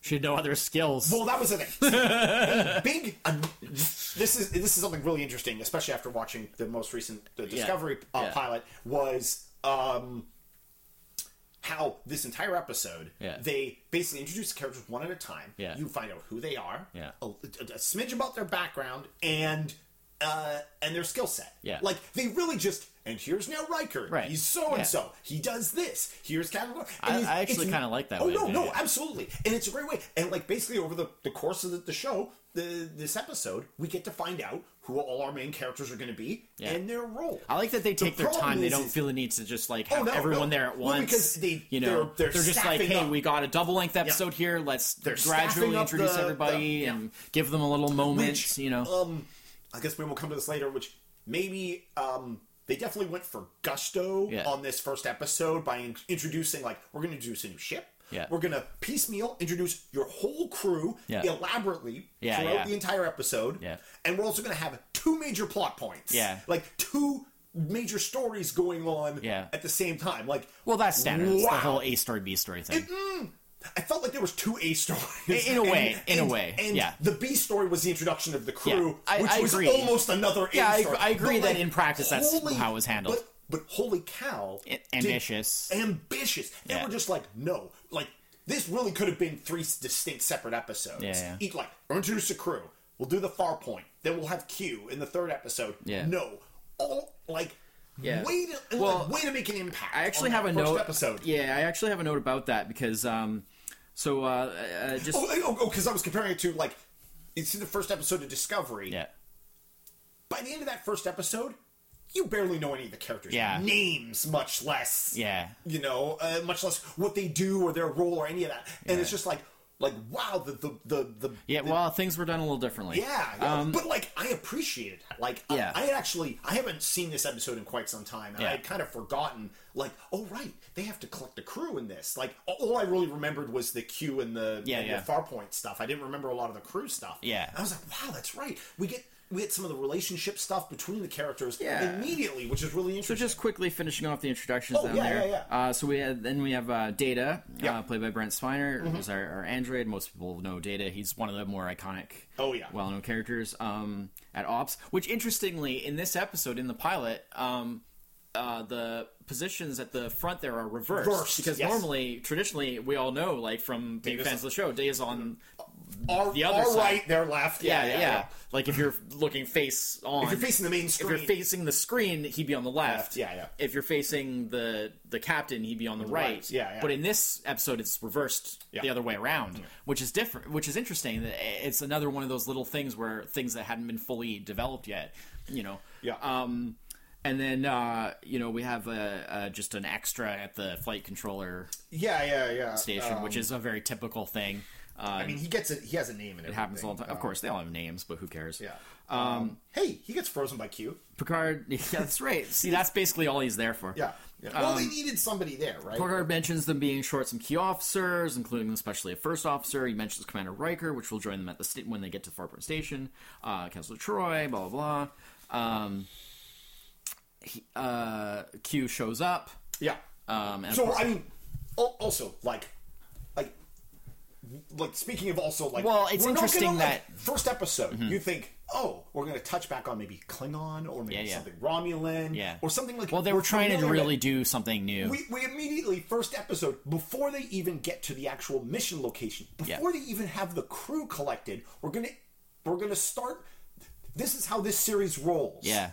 B: She had no other skills.
A: Well, that was the thing. big. This is this is something really interesting, especially after watching the most recent the Discovery Uh,
B: Yeah.
A: pilot. Was um, how this entire episode
B: Yeah.
A: they basically introduce the characters one at a time.
B: Yeah.
A: You find out who they are,
B: Yeah.
A: a, a- a smidge about their background, and uh, and their skill set.
B: Yeah.
A: like they really just. And here's now Riker.
B: Right.
A: He's so and so. He does this. Here's Captain. and
B: I- I actually kinda like that
A: Oh
B: way,
A: no, no,
B: yeah.
A: absolutely. And it's a great way. And like basically over the, the course of the, the show, the this episode, we get to find out who all our main characters are going to be
B: Yeah.
A: and their role.
B: I like that they take their
A: problem
B: time. They don't feel the need to just like
A: Oh,
B: have
A: no,
B: everyone
A: no.
B: there at once.
A: because they-
B: you know,
A: they're- they're
B: just like, hey,
A: up.
B: we got a double length episode here. Let's
A: They're
B: gradually introduce
A: the-
B: everybody
A: the- yeah.
B: and give them a little moment.
A: Which,
B: you know,
A: um, I guess we will come to this later. Which maybe um, they definitely went for gusto
B: Yeah.
A: on this first episode by in- introducing like we're going to introduce a new ship.
B: Yeah.
A: We're going to piecemeal introduce your whole crew
B: Yeah.
A: elaborately
B: Yeah,
A: throughout the entire episode.
B: Yeah.
A: And we're also going to have two major plot points.
B: Yeah.
A: Like two major stories going on
B: Yeah.
A: at the same time. Like
B: well, that's standard. It's the whole A story, B story thing.
A: Mm, I felt like there was two A stories.
B: In a way, in a way,
A: And
B: yeah.
A: the B story was the introduction of the crew,
B: Yeah, I-
A: which
B: I
A: was
B: agree.
A: almost another A
B: Yeah, I-
A: story.
B: I agree
A: But,
B: that in practice that's
A: holy-
B: how it was handled.
A: But, but holy cow.
B: I-
A: did-
B: ambitious.
A: ambitious. They
B: Yeah.
A: were just like, no. Like, this really could have been three distinct separate episodes.
B: Yeah, yeah.
A: Eat like, we'll introduce a crew. We'll do the far point. Then we'll have Q in the third episode.
B: Yeah.
A: No. All, like,
B: Yeah.
A: way to,
B: Well,
A: like, way to make an impact.
B: I actually
A: on
B: have
A: that
B: a
A: first
B: note.
A: episode.
B: Yeah, I actually have a note about that because um, so uh, uh just
A: Oh, oh, because I was comparing it to like it's in the first episode of Discovery.
B: yeah.
A: By the end of that first episode, you barely know any of the characters'
B: Yeah.
A: names, much less
B: Yeah.
A: you know, uh, much less what they do or their role or any of that. And it's just like, like wow, the the the, the
B: Yeah, well, things were done a little differently.
A: yeah, yeah.
B: Um,
A: but like I appreciate it. Like I-
B: Yeah.
A: I, actually I haven't seen this episode in quite some time, and
B: Yeah.
A: I had kind of forgotten. Like, oh right, they have to collect the crew in this. Like all I really remembered was the Q and the
B: Yeah,
A: and
B: yeah.
A: the Farpoint stuff. I didn't remember a lot of the crew stuff.
B: Yeah.
A: I was like, wow, that's right. We get we get some of the relationship stuff between the characters
B: Yeah.
A: immediately, which is really interesting.
B: So just quickly finishing off the introductions
A: Oh,
B: down
A: yeah,
B: there.
A: yeah, yeah.
B: Uh, so we had, then we have uh, Data.
A: Mm-hmm.
B: uh, played by Brent Spiner, who's our, our android. Most people know Data. He's one of the more iconic,
A: Oh, yeah.
B: well-known characters um, at Ops. Which interestingly, in this episode, in the pilot, um, uh, the positions at the front there are reversed,
A: Reversed,
B: because
A: yes.
B: normally, traditionally, we all know, like from being fans of the show, Data's on.
A: Our,
B: the other
A: our
B: side.
A: right, their left.
B: Yeah, yeah, Like if you're looking face on,
A: If you're facing the main screen, if
B: you're facing the screen, he'd be on the left.
A: Yeah, yeah.
B: If you're facing the the captain, he'd be on the, right.
A: right, yeah, yeah.
B: But in this episode, it's reversed
A: Yeah.
B: the other way around, which is different. Which is interesting. It's another one of those little things where things that hadn't been fully developed yet. You know.
A: Yeah.
B: Um, and then uh, you know we have a, a, just an extra at the flight controller
A: yeah, yeah, yeah.
B: station,
A: Um,
B: which is a very typical thing. Uh,
A: I mean, he gets it. He has a name and
B: it It happens all the time. Of course, they all have names, but who cares?
A: Yeah. Um, hey, he gets frozen by Q.
B: Picard, yeah, that's right. See, that's basically all he's there for.
A: Yeah. yeah. Well, they needed somebody there, right?
B: Picard mentions them being short some key officers, including especially a first officer. He mentions Commander Riker, which will join them at the sta- when they get to Farpoint Station. Uh, Counselor Troi, blah blah blah. Um, he, uh, Q shows up.
A: Yeah.
B: Um, and
A: So I mean, also like, like speaking of also like,
B: Well, it's interesting
A: gonna, like,
B: that- Mm-hmm.
A: first episode you think, oh, we're going to touch back on maybe Klingon or maybe
B: Yeah, yeah.
A: something Romulan,
B: Yeah.
A: or something like.
B: well, they were
A: we're
B: trying to really do something new.
A: We, we immediately first episode before they even get to the actual mission location before they even have the crew collected we're gonna we're gonna start this is how this series rolls
B: yeah,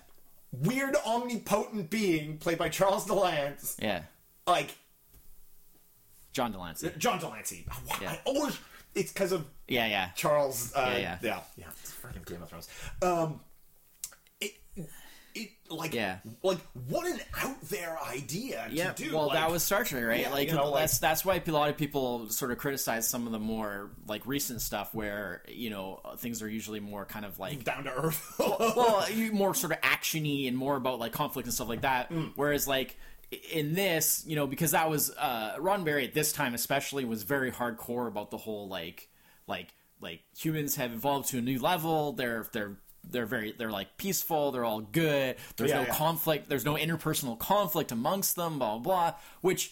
A: weird omnipotent being played by charles delance
B: yeah.
A: like
B: John de Lancie.
A: john de lancie Why-
B: Yeah.
A: I always it's because of
B: Yeah, yeah.
A: charles uh,
B: Yeah, yeah.
A: yeah yeah it's freaking game of thrones um it it like
B: Yeah.
A: like what an out there idea
B: Yeah,
A: to do
B: well, that was Star Trek, right?
A: Yeah,
B: like,
A: you know, like-
B: that's that's why a lot of people sort of criticize some of the more like recent stuff, where you know things are usually more kind of like
A: down to earth
B: well, you- more sort of actiony and more about like conflict and stuff like that.
A: Mm.
B: Whereas like in this, you know, because that was uh, Roddenberry at this time especially was very hardcore about the whole like like like humans have evolved to a new level. They're they're they're very they're like peaceful. They're all good. There's
A: Yeah,
B: no
A: yeah.
B: conflict. There's no interpersonal conflict amongst them. Blah blah blah. Which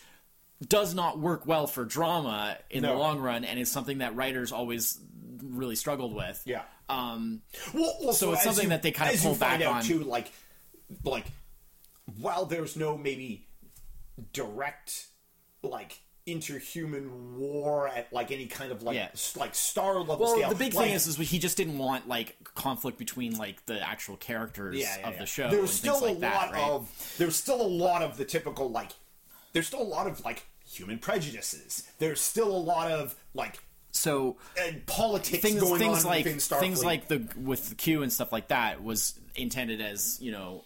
B: does not work well for drama in the long run, and is something that writers always really struggled with.
A: Yeah.
B: Um,
A: Well, also,
B: So it's something
A: you-
B: that they kind of pull back on.
A: too. Like, like while there's no maybe direct like interhuman war at like any kind of like
B: Yeah.
A: s- like star level
B: Well,
A: scale.
B: the big
A: Like,
B: thing is, is he just didn't want like conflict between like the actual characters
A: yeah, yeah,
B: of the show.
A: There's
B: and
A: still
B: things like
A: a
B: that,
A: lot
B: right?
A: of there's still a lot of the typical like there's still a lot of like human prejudices. There's still a lot of like
B: so
A: uh, politics
B: things things like things like the with the Q and stuff like that was intended as you know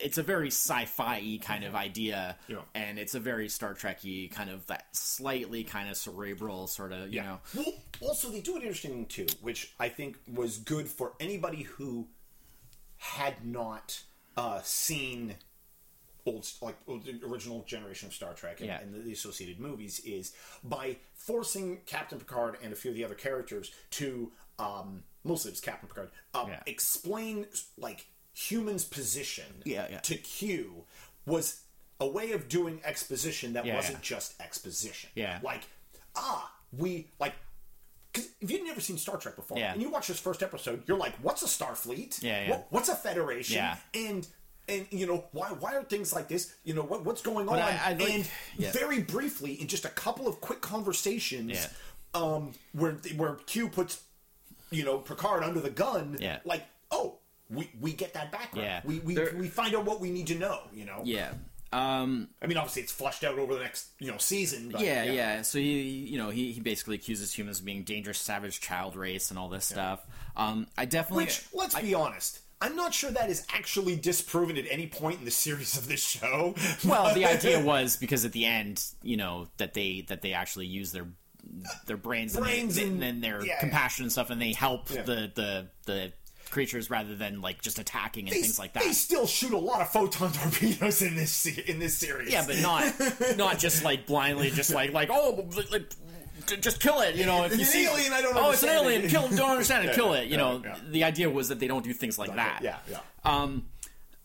B: it's a very sci-fi kind of idea
A: Yeah.
B: and it's a very Star Trek-y kind of that slightly kind of cerebral sort of you know
A: Well, also they do an interesting thing too, which I think was good for anybody who had not uh, seen old like the original generation of Star Trek and,
B: Yeah.
A: and the associated movies is by forcing Captain Picard and a few of the other characters to um, mostly it's Captain Picard um,
B: Yeah.
A: explain like humans' position
B: Yeah, yeah.
A: to Q was a way of doing exposition that
B: Yeah,
A: wasn't just exposition.
B: Yeah.
A: Like, ah, we like because if you've never seen Star Trek before and you watch this first episode, you're like, "What's a Starfleet?
B: Yeah, yeah.
A: What- what's a Federation?
B: Yeah.
A: And and you know why why are things like this? You know what what's going on?
B: I- I like-
A: and
B: yeah.
A: very briefly, in just a couple of quick conversations,
B: Yeah.
A: um, where where Q puts you know Picard under the gun,
B: Yeah.
A: like oh. We, we get that background.
B: Yeah.
A: We, we,
B: There-
A: we find out what we need to know, you know?
B: yeah um
A: I mean, obviously, it's flushed out over the next, you know, season. But,
B: yeah, yeah. So he, you know, he, he basically accuses humans of being dangerous, savage child race and all this stuff. Um, I definitely,
A: Which, let's be honest, I'm not sure that is actually disproven at any point in the series of this show.
B: well, the idea was because at the end, you know, that they that they actually use their their brains,
A: Brains
B: and, they,
A: and-
B: and, their
A: yeah, yeah.
B: compassion and stuff, and they help
A: Yeah.
B: the the the creatures rather than like just attacking and
A: they,
B: things like that.
A: They still shoot a lot of photon torpedoes in this in this series.
B: Yeah, but not not just like blindly, just like like oh, like, like, just kill it. You know, if
A: It's
B: you
A: an
B: see
A: alien, I don't
B: oh, it's an alien,
A: it.
B: kill, don't understand it, kill it. You
A: yeah,
B: know,
A: yeah.
B: the idea was that they don't do things like that.
A: yeah, yeah.
B: Um,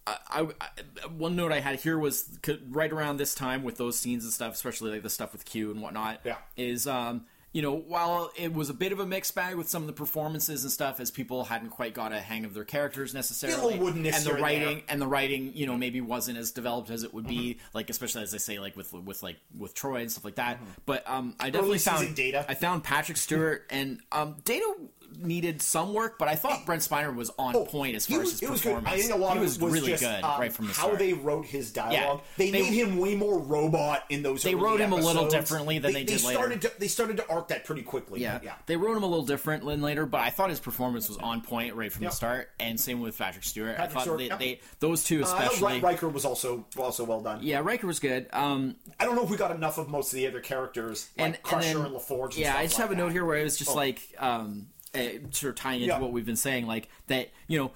B: I, I, I- one note I had here was right around this time with those scenes and stuff, especially like the stuff with Q and whatnot.
A: Yeah.
B: Is um, you know, while it was a bit of a mixed bag with some of the performances and stuff, as people hadn't quite got a hang of their characters necessarily, and the writing and the writing, you know, maybe wasn't as developed as it would be,
A: Mm-hmm.
B: like especially as I say, like with with like with Troi and stuff like that. But um, I definitely found
A: Data.
B: I found Patrick Stewart and um, Data needed some work, but I thought Brent Spiner was on point as far
A: was,
B: as his
A: was good.
B: performance.
A: I think a lot
B: he
A: of
B: was,
A: it was
B: really
A: just,
B: good
A: um,
B: right from the
A: how
B: start.
A: they wrote his dialogue.
B: Yeah.
A: They,
B: They-
A: made him way more robot in those.
B: They wrote him a little differently than they did later.
A: started To, they started to arc that pretty quickly.
B: yeah.
A: yeah.
B: they wrote him a little different than later, but I thought his performance was on point right from
A: Yeah.
B: the start. And same with Patrick Stewart.
A: Patrick
B: I thought
A: Stewart,
B: they,
A: yeah.
B: they those two
A: Uh,
B: especially.
A: Ri- Riker was also also well done.
B: yeah, Riker was good. Um,
A: I don't know if we got enough of most of the other characters, like
B: and
A: Crusher
B: and
A: and, LaForge. And
B: yeah, I just
A: like
B: have a note here where it was just
A: Oh.
B: like um, uh, sort of tying into
A: Yeah.
B: what we've been saying, like that. You know,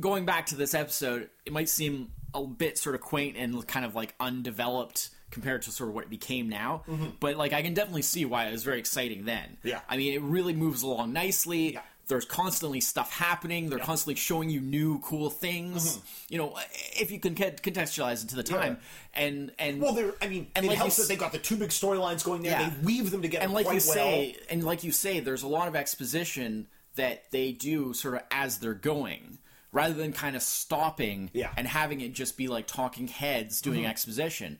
B: going back to this episode, it might seem a bit sort of quaint and kind of like undeveloped compared to sort of what it became now. But like, I can definitely see why it was very exciting then.
A: Mm-hmm. Yeah.
B: I mean, it really moves along nicely.
A: Yeah.
B: There's constantly stuff happening. They're constantly showing you new cool things.
A: Mm-hmm.
B: You know, if you can contextualize it to the time, and and
A: Well, they're. I mean,
B: And
A: it
B: like
A: helps
B: s-
A: that they've got the two big storylines going there.
B: Yeah.
A: They weave them together
B: and like you
A: well.
B: say and like you say there's a lot of exposition that they do sort of as they're going rather than kind of stopping
A: Yeah. Mm-hmm.
B: and having it just be like talking heads doing exposition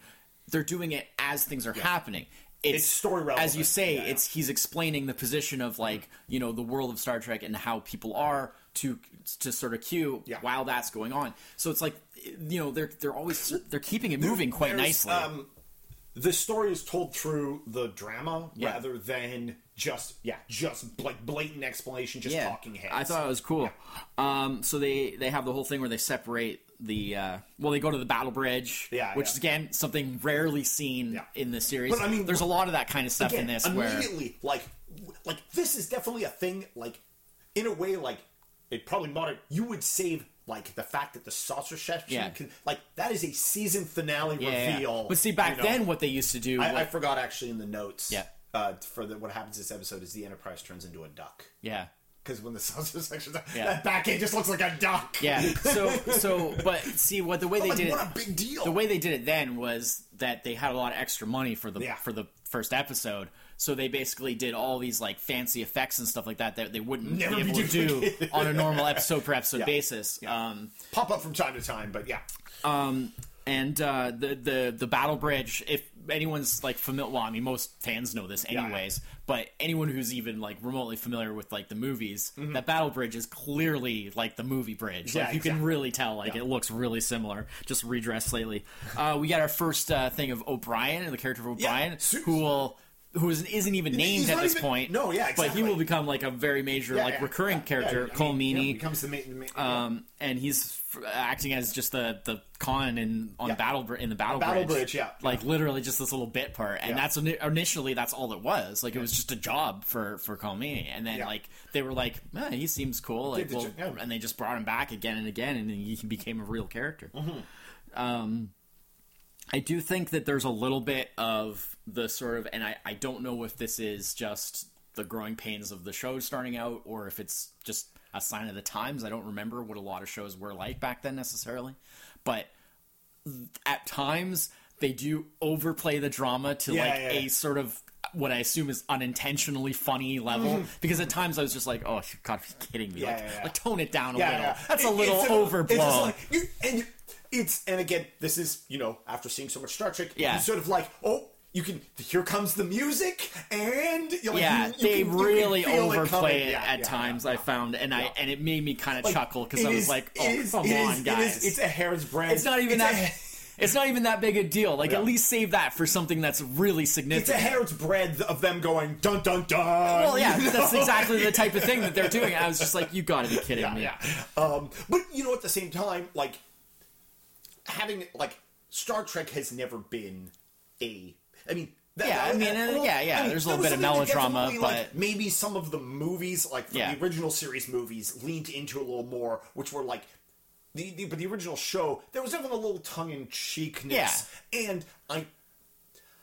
B: they're doing it as things are happening it's,
A: It's story
B: as you say
A: Yeah, yeah.
B: it's he's explaining the position of like you know the world of star trek and how people are to to sort of Q
A: Yeah.
B: while that's going on so it's like you know they're they're always they're keeping it moving quite
A: There's,
B: nicely
A: Um, the story is told through the drama
B: Yeah.
A: rather than just yeah, just like blatant explanation, just talking heads.
B: I thought it was cool. Um, so they they have the whole thing where they separate the uh, well, they go to the battle bridge,
A: Yeah,
B: which
A: yeah.
B: is again something rarely seen
A: Yeah.
B: in this series.
A: But, I mean,
B: there's a lot of that kind of stuff
A: Again,
B: in this where
A: immediately like like this is definitely a thing. Like in a way, like it probably modern. You would save like the fact that the saucer chef
B: Yeah.
A: can like that is a season finale
B: yeah, yeah.
A: reveal.
B: But see, back
A: you know.
B: then, what they used to do,
A: I, I forgot actually in the notes.
B: Yeah.
A: Uh, for the, what happens this episode is the Enterprise turns into a duck.
B: yeah,
A: Because when the saucer section,
B: Yeah.
A: that back end just looks like a duck.
B: yeah. So so, but see what the way they
A: Like,
B: did
A: what
B: it,
A: a big deal.
B: the way they did it then was that they had a lot of extra money for the
A: Yeah.
B: for the first episode. So they basically did all these like fancy effects and stuff like that that they wouldn't
A: Never
B: be
A: be
B: able to do
A: duplicated.
B: on a normal episode per episode basis. Um,
A: Pop up from time to time, but yeah.
B: And uh, the the the battle bridge. If anyone's like familiar, well, I mean, most fans know this
A: Yeah.
B: anyways. But anyone who's even like remotely familiar with like the movies,
A: Mm-hmm.
B: that battle bridge is clearly like the movie bridge.
A: Yeah,
B: like you can really tell, like
A: Yeah.
B: it looks really similar, just redressed slightly. Uh, we got our first uh, thing of O'Brien, and the character of O'Brien,
A: Su-
B: who will. Who isn't, isn't even named at this
A: even-
B: point?
A: no, yeah,
B: But he will become like a very major,
A: Yeah,
B: like
A: yeah,
B: recurring
A: yeah,
B: character,
A: yeah, I
B: Cole
A: mean,
B: Meany
A: yeah, becomes the main. The main
B: um, and he's acting as just the the con in on
A: Yeah.
B: battle in the battle,
A: Battle
B: bridge.
A: Bridge, yeah.
B: like literally just this little bit part, and
A: Yeah.
B: that's initially that's all it was. Like it was just a job for for Colm Meaney, and then
A: Yeah.
B: like they were like, eh, he seems cool, like well,
A: yeah.
B: and they just brought him back again and again, and he became a real character.
A: Mm-hmm.
B: Um, I do think that there's a little bit of the sort of, and I, I don't know if this is just the growing pains of the show starting out or if it's just a sign of the times. I don't remember what a lot of shows were like back then necessarily, but at times they do overplay the drama to
A: Yeah,
B: like
A: yeah,
B: a sort of what I assume is unintentionally funny level because at times I was just like, oh, you gotta be kidding me!
A: Mm-hmm. Yeah,
B: like, like, tone it down a little. That's a
A: It-
B: little
A: it's
B: overblown.
A: It's just like you, and you, it's and again, this is you know after seeing so much Star Trek,
B: Yeah.
A: you sort of like oh. You can. Here comes the music, and like,
B: yeah,
A: you, you
B: they
A: can-
B: really
A: it
B: overplay it
A: Yeah,
B: at
A: yeah,
B: times.
A: yeah,
B: I found, and I and it made me kind of
A: Like,
B: chuckle because I was
A: is-
B: like, "Oh,
A: is-
B: come
A: it is-
B: on,
A: it
B: guys!"
A: is- it's a hair's breadth.
B: It's not even
A: it's
B: that.
A: A,
B: it's not even that big a deal. Like at least save that for something that's really significant it's
A: a hair's breadth of them going dun dun dun.
B: well, yeah,
A: you
B: that's exactly the type of thing that they're doing. I was just like, "You got to be kidding me!"
A: yeah. Um, but you know, at the same time, like having like Star Trek has never been a. I mean. that-
B: Yeah, I
A: that-
B: mean, uh, yeah, yeah, there's a little bit of melodrama,
A: definitely, like,
B: but-
A: maybe some of the movies, like from
B: Yeah.
A: the original series movies, leaned into a little more, which were like. The, the, but the original show, there was definitely a little tongue in cheekness, and I,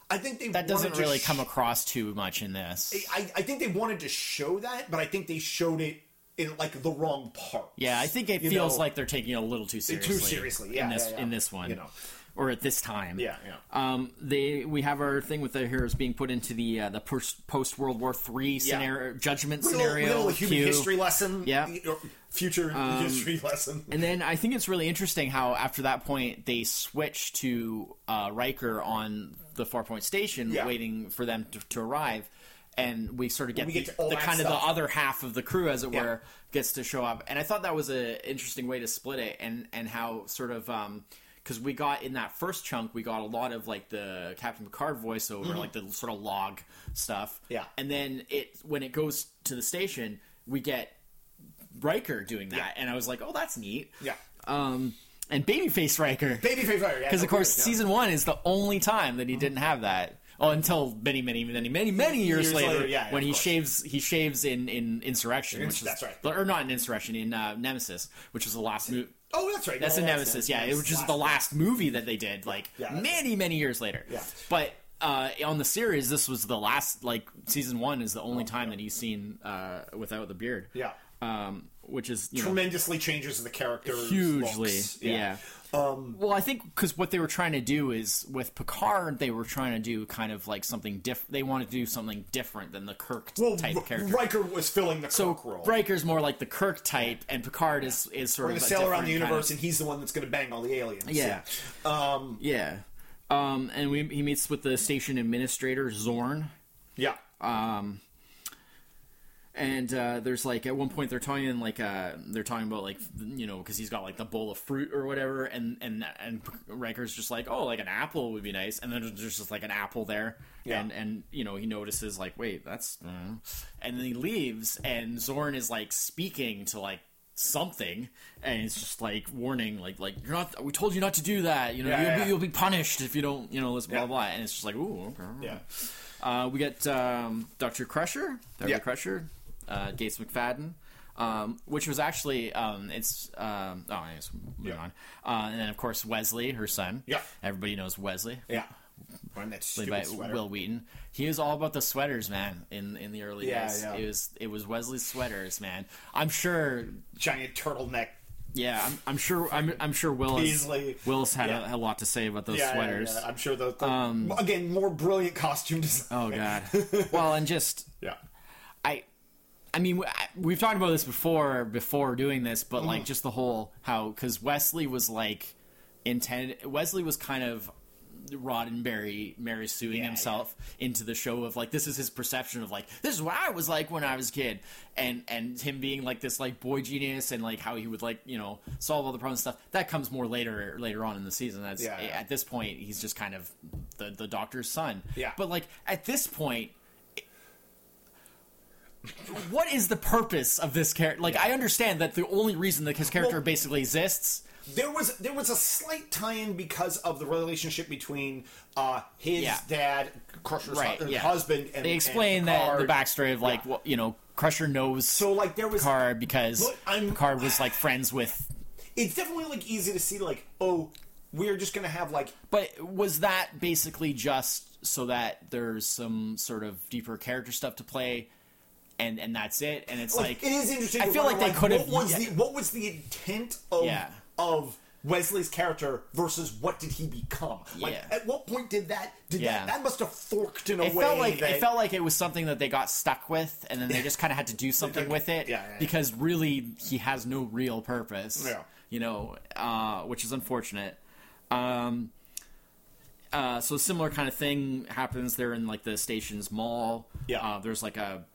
A: I think they
B: That doesn't really
A: sh-
B: come across too much in this.
A: I, I think they wanted to show that, but I think they showed it in like the wrong part.
B: Yeah, I think it feels
A: know?
B: like they're taking it a little too seriously.
A: Too seriously, yeah,
B: in this
A: yeah, yeah.
B: in this one,
A: You know.
B: Or at this time.
A: Yeah, yeah.
B: Um, they we have our thing with the heroes being put into the uh, the post World War Three scenario judgment
A: little,
B: scenario.
A: little human
B: queue.
A: history lesson.
B: Yeah. Um,
A: Future history lesson.
B: And then I think it's really interesting how after that point they switch to uh, Riker on the Farpoint station,
A: Yeah.
B: waiting for them to, to arrive, and we sort of get, the,
A: get
B: the
A: that
B: kind of the other half of the crew, as it
A: Yeah.
B: were, gets to show up. And I thought that was an interesting way to split it, and and how sort of. Um, because we got in that first chunk, we got a lot of like the Captain Picard voiceover, like the sort of log stuff.
A: Mm-hmm. Yeah.
B: And then it when it goes to the station, we get Riker doing that,
A: Yeah.
B: and I was like, "Oh, that's neat."
A: Yeah.
B: Um, and Babyface Riker,
A: Babyface Riker. yeah,
B: because of
A: no,
B: course
A: yeah.
B: season one is the only time that he didn't have that. Oh, until many, many, many, many, many years,
A: Years
B: later,
A: later, yeah, yeah,
B: when he
A: course.
B: shaves, he shaves in in Insurrection, which is
A: That's right.
B: or not in Insurrection, in uh, Nemesis, which is the last movie.
A: Oh, that's right.
B: That's
A: No,
B: in Nemesis, yeah, which is
A: last
B: the last movie that they did, like
A: Yeah,
B: many, many years later.
A: Yeah.
B: But uh, on the series, this was the last. Like season one is the only time that he's seen uh, without the beard.
A: Oh, Yeah.
B: Um, which is you know,
A: Tremendously changes the character
B: hugely.
A: looks.
B: Yeah.
A: Um,
B: well, I think because what they were trying to do is with Picard, they were trying to do kind of like something different. They wanted to do something different than the Kirk
A: well,
B: type
A: R-
B: character.
A: Riker was filling the
B: so
A: Kirk role.
B: Riker's more like the Kirk type, and Picard is is sort
A: We're
B: of a
A: sail around the
B: different kind
A: universe,
B: of-
A: and he's the one that's going to bang all the aliens.
B: Yeah.
A: Um,
B: yeah. Um, and we, he meets with the station administrator Zorn.
A: yeah.
B: Um, and uh, there's like at one point they're talking like uh, they're talking about like you know because he's got like the bowl of fruit or whatever and and and Riker's just like oh like an apple would be nice and then there's just like an apple there
A: Yeah.
B: and and you know he notices like wait that's uh, and then he leaves and Zorn is like speaking to like something and it's just like warning like like you're not we told you not to do that you know
A: Yeah,
B: you'll,
A: yeah,
B: be, you'll be punished if you don't you know this blah
A: Yeah.
B: blah and it's just like ooh okay
A: Yeah.
B: uh, we get um, Dr. Crusher, Dr. Crusher, uh, Gates McFadden, um, which was actually um, it's um, oh, I guess moving
A: Yeah.
B: on, uh, and then of course Wesley, her son.
A: Yeah.
B: everybody knows Wesley.
A: Yeah. Wearing that
B: Played by
A: sweater.
B: Wil Wheaton. He was all about the sweaters, man. In in the early
A: Yeah,
B: days,
A: yeah.
B: it was it was Wesley's sweaters, man. I'm sure.
A: Giant turtleneck.
B: Yeah, I'm, I'm sure. I'm, I'm sure Willis
A: Paisley.
B: Willis had,
A: Yeah.
B: a, a lot to say about those sweaters.
A: yeah. I'm sure the, the again more brilliant costume design.
B: Oh god. well, and just
A: Yeah.
B: I, I mean, we've talked about this before before doing this, but
A: Mm-hmm.
B: like just the whole how because Wesley was like intended. Wesley was kind of Roddenberry Mary suing
A: Yeah,
B: himself into the show of like this is his perception of like this is what I was like when I was a kid and and him being like this like boy genius and like how he would like you know solve all the problems and stuff that comes more later later on in the season that's
A: Yeah, yeah.
B: at this point he's just kind of the the doctor's son
A: Yeah.
B: but like at this point what is the purpose of this character like I understand that the only reason that his character
A: Well-
B: basically exists
A: there was there was a slight tie-in because of the relationship between uh, his
B: Yeah.
A: dad, Crusher's
B: right
A: hu-
B: yeah
A: husband, and
B: they
A: and
B: explain that the backstory of like
A: Yeah.
B: well, you know Crusher knows
A: So like there was
B: Picard because
A: I'm-
B: Picard was like friends with.
A: it's definitely like easy to see like oh we're just gonna have like
B: But was that basically just so that there's some sort of deeper character stuff to play, and and that's it? And it's like,
A: it is interesting.
B: I feel like they could have.
A: What was the what was the intent of
B: Yeah.
A: of Wesley's character versus what did he become? Like
B: Yeah.
A: at what point did that did
B: Yeah.
A: that that must have forked in a
B: it
A: way
B: felt like
A: that,
B: it felt like it was something that they got stuck with, and then they just kind of had to do something with it.
A: Yeah, yeah, yeah.
B: Because really, he has no real purpose.
A: Yeah.
B: You know, uh, which is unfortunate. Um, uh, so a similar kind of thing happens there in like the station's mall.
A: Yeah.
B: Uh, there's like a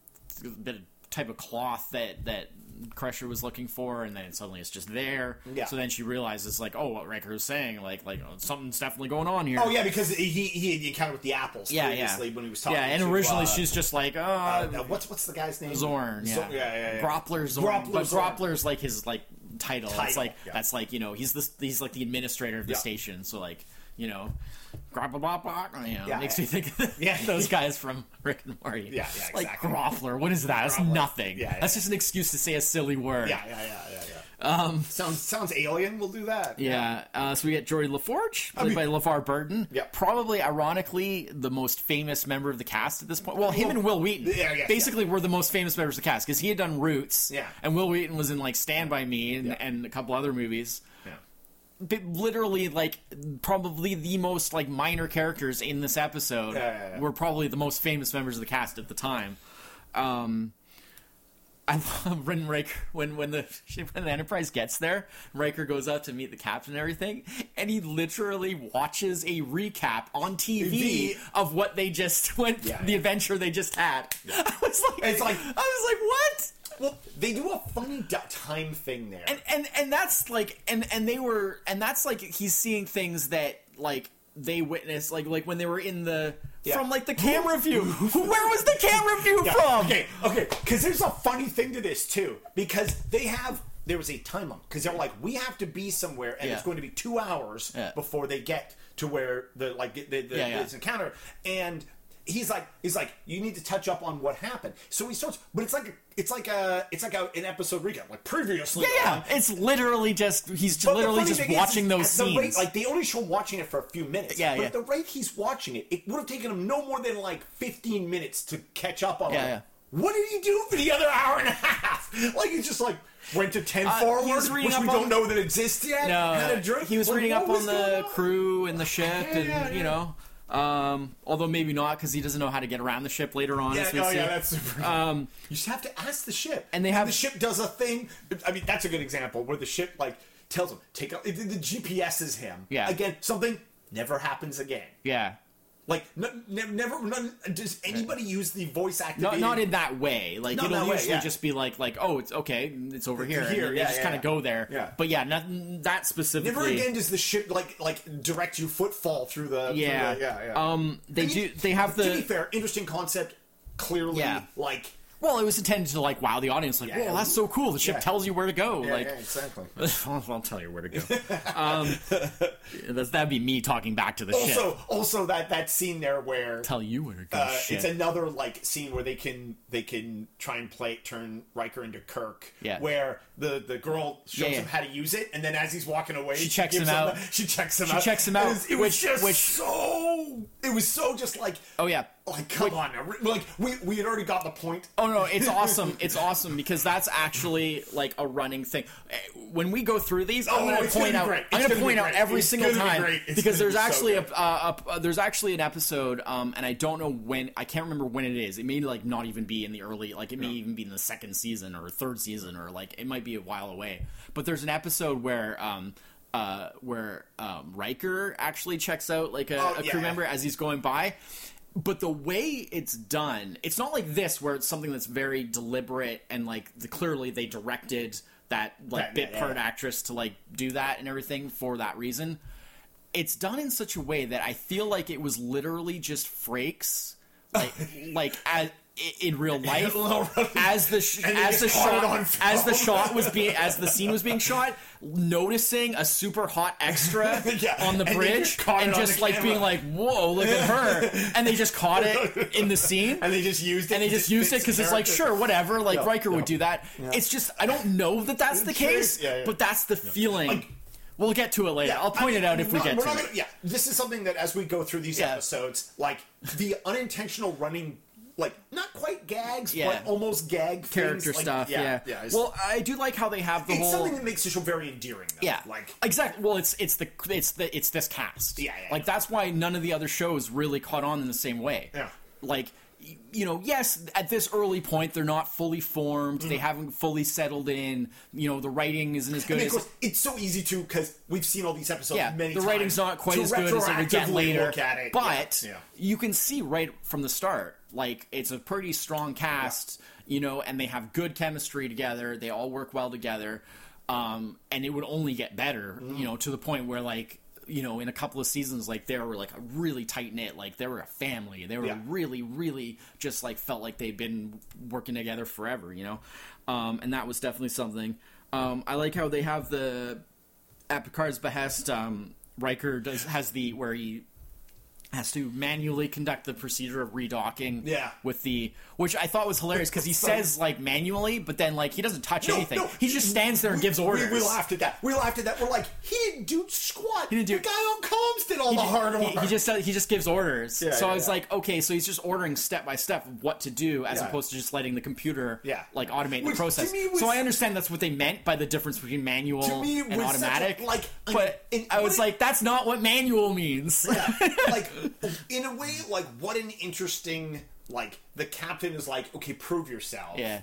B: bit of type of cloth that that Crusher was looking for, and then suddenly it's just there.
A: Yeah.
B: So then she realizes like, oh, what Riker was saying, like like oh, something's definitely going on here.
A: Oh yeah, because he he had encountered with the apples
B: Yeah,
A: previously
B: yeah.
A: when he was talking.
B: yeah, and
A: to,
B: originally
A: uh,
B: she's just like, oh,
A: uh, what's what's the guy's name?
B: Zorn, yeah,
A: Zo- yeah, yeah, yeah.
B: Groppler Zorn,
A: Groppler
B: but
A: Zorn.
B: Groppler's like his like title.
A: title.
B: it's like
A: yeah.
B: that's like you know he's the he's like the administrator of the
A: Yeah.
B: station. So like you know, Grapple Bop Bop, you know,
A: Yeah,
B: makes
A: yeah.
B: me think of
A: Yeah.
B: those guys from Rick and Morty.
A: Yeah, yeah,
B: Like
A: exactly.
B: Groppler, what is that? That's nothing.
A: Yeah, yeah,
B: That's just an excuse to say a silly word.
A: Yeah, yeah, yeah, yeah, yeah. Um, sounds sounds alien. We'll do that.
B: Yeah, uh, so we get Geordi LaForge, played
A: mean-
B: by LeVar Burton.
A: Yeah.
B: Probably, ironically, the most famous member of the cast at this point. Well, him
A: Well,
B: and Wil Wheaton
A: yeah, yeah,
B: basically were the most famous members of the cast because he had done Roots.
A: Yeah.
B: And Wil Wheaton was in, like, Stand By Me and, and a couple other movies.
A: Yeah.
B: Literally, like, probably the most, like, minor characters in this episode
A: Yeah, yeah, yeah.
B: were probably the most famous members of the cast at the time. Um, I love when Riker when when the when the Enterprise gets there, Riker goes out to meet the captain and everything, and he literally watches a recap on TV
A: TV.
B: of what they just went
A: Yeah,
B: the
A: yeah.
B: adventure they just had. I was like,
A: It's like-
B: I was like, what?
A: Well, they do a funny time thing there.
B: And and and that's like and and they were and that's like he's seeing things that like they witnessed like like when they were in the
A: Yeah.
B: from like the camera view. Where was the camera view
A: Yeah,
B: from?
A: Okay, okay, because there's a funny thing to this too, because they have there was a time limit because they're like we have to be somewhere and
B: Yeah.
A: it's going to be two hours before they get to where the like the, the,
B: yeah.
A: this encounter and. He's like, he's like, you need to touch up on what happened. So he starts, but it's like, it's like a, it's like a, an episode recap, like previously.
B: Yeah, yeah. It's literally just he's
A: But
B: literally just watching
A: is
B: those
A: at the
B: scenes.
A: rate- like they only show him watching it for a few minutes.
B: Yeah,
A: but
B: yeah.
A: at the rate he's watching it, it would have taken him no more than like 15 minutes to catch up on.
B: Yeah,
A: like,
B: yeah.
A: What did he do for the other hour and a half? Like he's just like went to 10
B: Uh,
A: forward, which we
B: up
A: don't know that exists yet.
B: no, he was
A: Like,
B: reading up on the
A: on?
B: crew and the ship,
A: Yeah,
B: and
A: yeah,
B: you know, um, although maybe not because he doesn't know how to get around the ship later on.
A: Yeah,
B: as we
A: oh
B: see.
A: yeah, that's super.
B: Um,
A: you just have to ask the ship,
B: And they have-
A: the ship does a thing. I mean, that's a good example where the ship like tells him take out the, the GPS is him.
B: Yeah.
A: again, something never happens again.
B: yeah,
A: Like n- ne- never. None, does anybody use the voice
B: not
A: activated?
B: not in that way. Like
A: Not
B: it'll
A: that way,
B: usually
A: yeah.
B: just be like like oh it's okay it's over here,
A: here,
B: and they
A: yeah,
B: just
A: yeah,
B: kind of
A: yeah.
B: go there.
A: Yeah.
B: but yeah, not, that specifically.
A: Never again does the ship like like direct you footfall through the. through
B: Yeah,
A: the- yeah, yeah.
B: Um, they
A: I mean,
B: do. They have
A: To be
B: the
A: fair, interesting concept. Clearly,
B: Yeah.
A: like
B: well. It was intended to like wow the audience. Like,
A: Yeah,
B: whoa, that's so cool. The ship
A: Yeah.
B: tells you where to go.
A: yeah,
B: like,
A: yeah, exactly.
B: I'll, I'll tell you where to go. um, that'd be me talking back to the ship.
A: Also, also that that scene there where
B: Tell you where to go.
A: uh, it's another like scene where they can they can try and play turn Riker into Kirk.
B: Yeah.
A: Where the the girl shows him how to use it, and then as he's walking away, she,
B: checks
A: gives
B: him out.
A: She checks him
B: She
A: out.
B: checks him out,
A: It was, it was
B: which-
A: just
B: which-
A: so. It was so just like.
B: oh yeah.
A: Like come on, now. like we we had already got the point.
B: Oh no, it's awesome. It's awesome because that's actually like a running thing. When we go through these, I'm
A: Oh,
B: going to
A: it's gonna
B: point out. I'm going to
A: gonna
B: point out every
A: It's
B: single
A: gonna be
B: time
A: great.
B: Because there's
A: be so
B: actually a, uh, a, a there's actually an episode, um, and I don't know when. I can't remember when it is. It may like not even be in the early, like it may even be in the second season or third season, or like it might be a while away. But there's an episode where um, uh, where um, Riker actually checks out like a,
A: Oh,
B: a
A: yeah,
B: crew member as he's going by. But the way it's done, it's not like this where it's something that's very deliberate and like the, clearly they directed that like
A: Right,
B: bit
A: yeah,
B: part
A: yeah.
B: actress to like do that and everything for that reason. It's done in such a way that I feel like it was literally just Frakes, like like as in real life as the sh- as the
A: just caught it
B: shot as the shot was being as the scene was being shot, noticing a super hot extra
A: Yeah,
B: on the
A: and
B: bridge
A: just
B: and just like
A: camera.
B: being like, "Whoa, look at her!" and they just caught it in the scene.
A: and they just used it.
B: and they just used it because it's like, sure, whatever. Like
A: Yeah,
B: Riker
A: yeah.
B: would do that. It's just I don't know that that's the case,
A: yeah, yeah.
B: but that's the feeling. we'll get to it later.
A: Yeah,
B: I'll point
A: I
B: it out if we
A: we're
B: get to
A: we're not
B: it.
A: yeah, this is something that as we go through these
B: Yeah.
A: episodes, like the unintentional running, like not quite gags,
B: Yeah.
A: but almost gag
B: Character
A: things, like,
B: stuff, yeah.
A: yeah. it's,
B: well, I do like how they have the
A: it's
B: whole.
A: something that makes the show very endearing. Though.
B: Yeah,
A: like
B: exactly. Well, it's it's the it's the it's this cast.
A: Yeah, yeah,
B: like
A: yeah.
B: that's why none of the other shows really caught on in the same way.
A: Yeah.
B: like y- you know, yes, at this early point they're not fully formed. They mm. haven't fully settled in. You know, the writing isn't as good.
A: And of
B: as
A: course, it's so easy to because we've seen all these episodes
B: yeah,
A: many
B: the
A: times.
B: writing's not quite
A: to
B: as good as it would get
A: retroactively
B: later.
A: Look at it.
B: But
A: yeah, yeah.
B: you can see right from the start, like it's a pretty strong cast, you know, and they have good chemistry together. They all work well together, um, and it would only get better,
A: Mm-hmm.
B: you know, to the point where like. You know, in a couple of seasons, like they were like a really tight knit, like they were a family. They were
A: Yeah.
B: really, really just like felt like they'd been working together forever. You know, um, and that was definitely something. Um, I like how they have the at Picard's behest, um, Riker does has the where he has to manually conduct the procedure of redocking.
A: Yeah.
B: With the which I thought was hilarious because he says like manually, but then like he doesn't touch
A: No,
B: anything.
A: no,
B: he just stands there and gives orders.
A: We, we laughed at that. We laughed at that. We're like, he didn't do squat.
B: He didn't do-
A: the guy on comms did all
B: He
A: the hard work.
B: he just does- he just gives orders.
A: Yeah,
B: so
A: yeah,
B: I was
A: yeah.
B: like, okay, so he's just ordering step by step what to do as opposed to just letting the computer
A: Yeah.
B: like automate
A: Which,
B: the process.
A: was-
B: so I understand that's what they meant by the difference between manual
A: it
B: and
A: such a-
B: automatic.
A: like,
B: but
A: an-
B: I was
A: what-
B: like, that's not what manual means.
A: yeah, like in a way, like what an interesting like the captain is like, okay, prove yourself.
B: Yeah.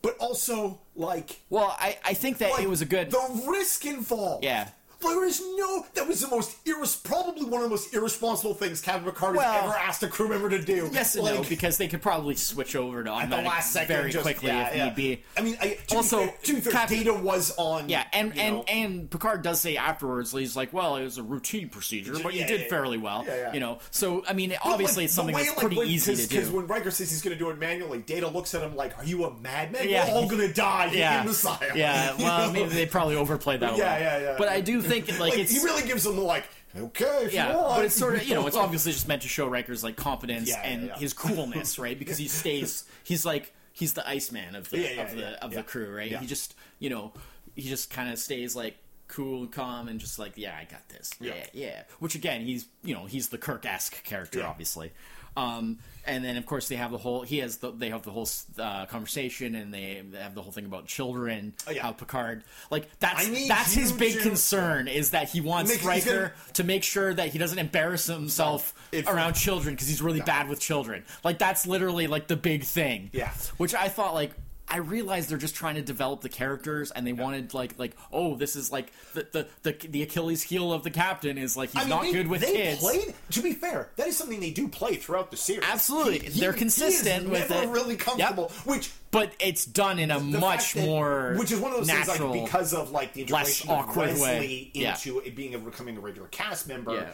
A: But also like,
B: well, I, I think that
A: like
B: it was a good
A: the risk involved.
B: Yeah.
A: There is no. That was the most irres- probably one of the most irresponsible things Captain Picard
B: Well-
A: has ever asked a crew member to do.
B: Yes and
A: like,
B: no, because they could probably switch over to
A: at the last second,
B: very
A: just-
B: quickly
A: yeah,
B: if
A: yeah.
B: need be.
A: I mean, I, to
B: Also,
A: be fair, to fair,
B: Captain-
A: Data was on.
B: Yeah, and and
A: know,
B: and Picard does say afterwards, he's like, "Well, it was a routine procedure, but you did
A: yeah,
B: fairly well."
A: yeah, yeah.
B: You know, so I mean, obviously
A: like,
B: it's something
A: way,
B: that's
A: like,
B: pretty
A: when-
B: easy to
A: Because when Riker says he's going to do it manually, Data looks at him like, "Are you a madman?
B: Yeah.
A: We're all going to die
B: yeah,
A: in the silo."
B: yeah. Well, maybe they probably overplayed that.
A: Yeah, yeah, yeah.
B: But I do think like,
A: Like,
B: it's
A: he really gives them the like, okay,
B: yeah, but it's sort of you know it's obviously just meant to show Riker's like competence
A: Yeah,
B: and
A: yeah.
B: his coolness, right? Because he stays, he's like he's the Iceman of the of the of the crew, right? He just you know he just kind of stays like cool and calm and just like yeah, I got this, yeah,
A: Yeah.
B: Which again, he's you know he's the Kirk esque character, obviously. Um, and then of course they have the whole he has the, they have the whole uh, conversation and they, have the whole thing about children
A: Oh, yeah.
B: how Picard like that's that's his big
A: to-
B: concern is that he wants Riker to make sure that he doesn't embarrass himself
A: If-
B: around children because he's really bad with children. Like that's literally like the big thing.
A: Yeah.
B: Which I thought like I realize they're just trying to develop the characters and they wanted like like oh this is like the the the, the Achilles heel of the captain is like he's
A: I mean,
B: not
A: they,
B: good with
A: they
B: kids.
A: Played, to be fair, that is something they do play throughout the series.
B: Absolutely.
A: He- he-
B: They're
A: he
B: consistent
A: is
B: with
A: never
B: it.
A: Really comfortable, which
B: but it's done in a much
A: that-
B: more
A: which is one of those
B: natural.
A: things like because of like the
B: less
A: integration of
B: awkward
A: Wesley
B: way. Yeah.
A: into it being a becoming a regular cast member.
B: Yeah.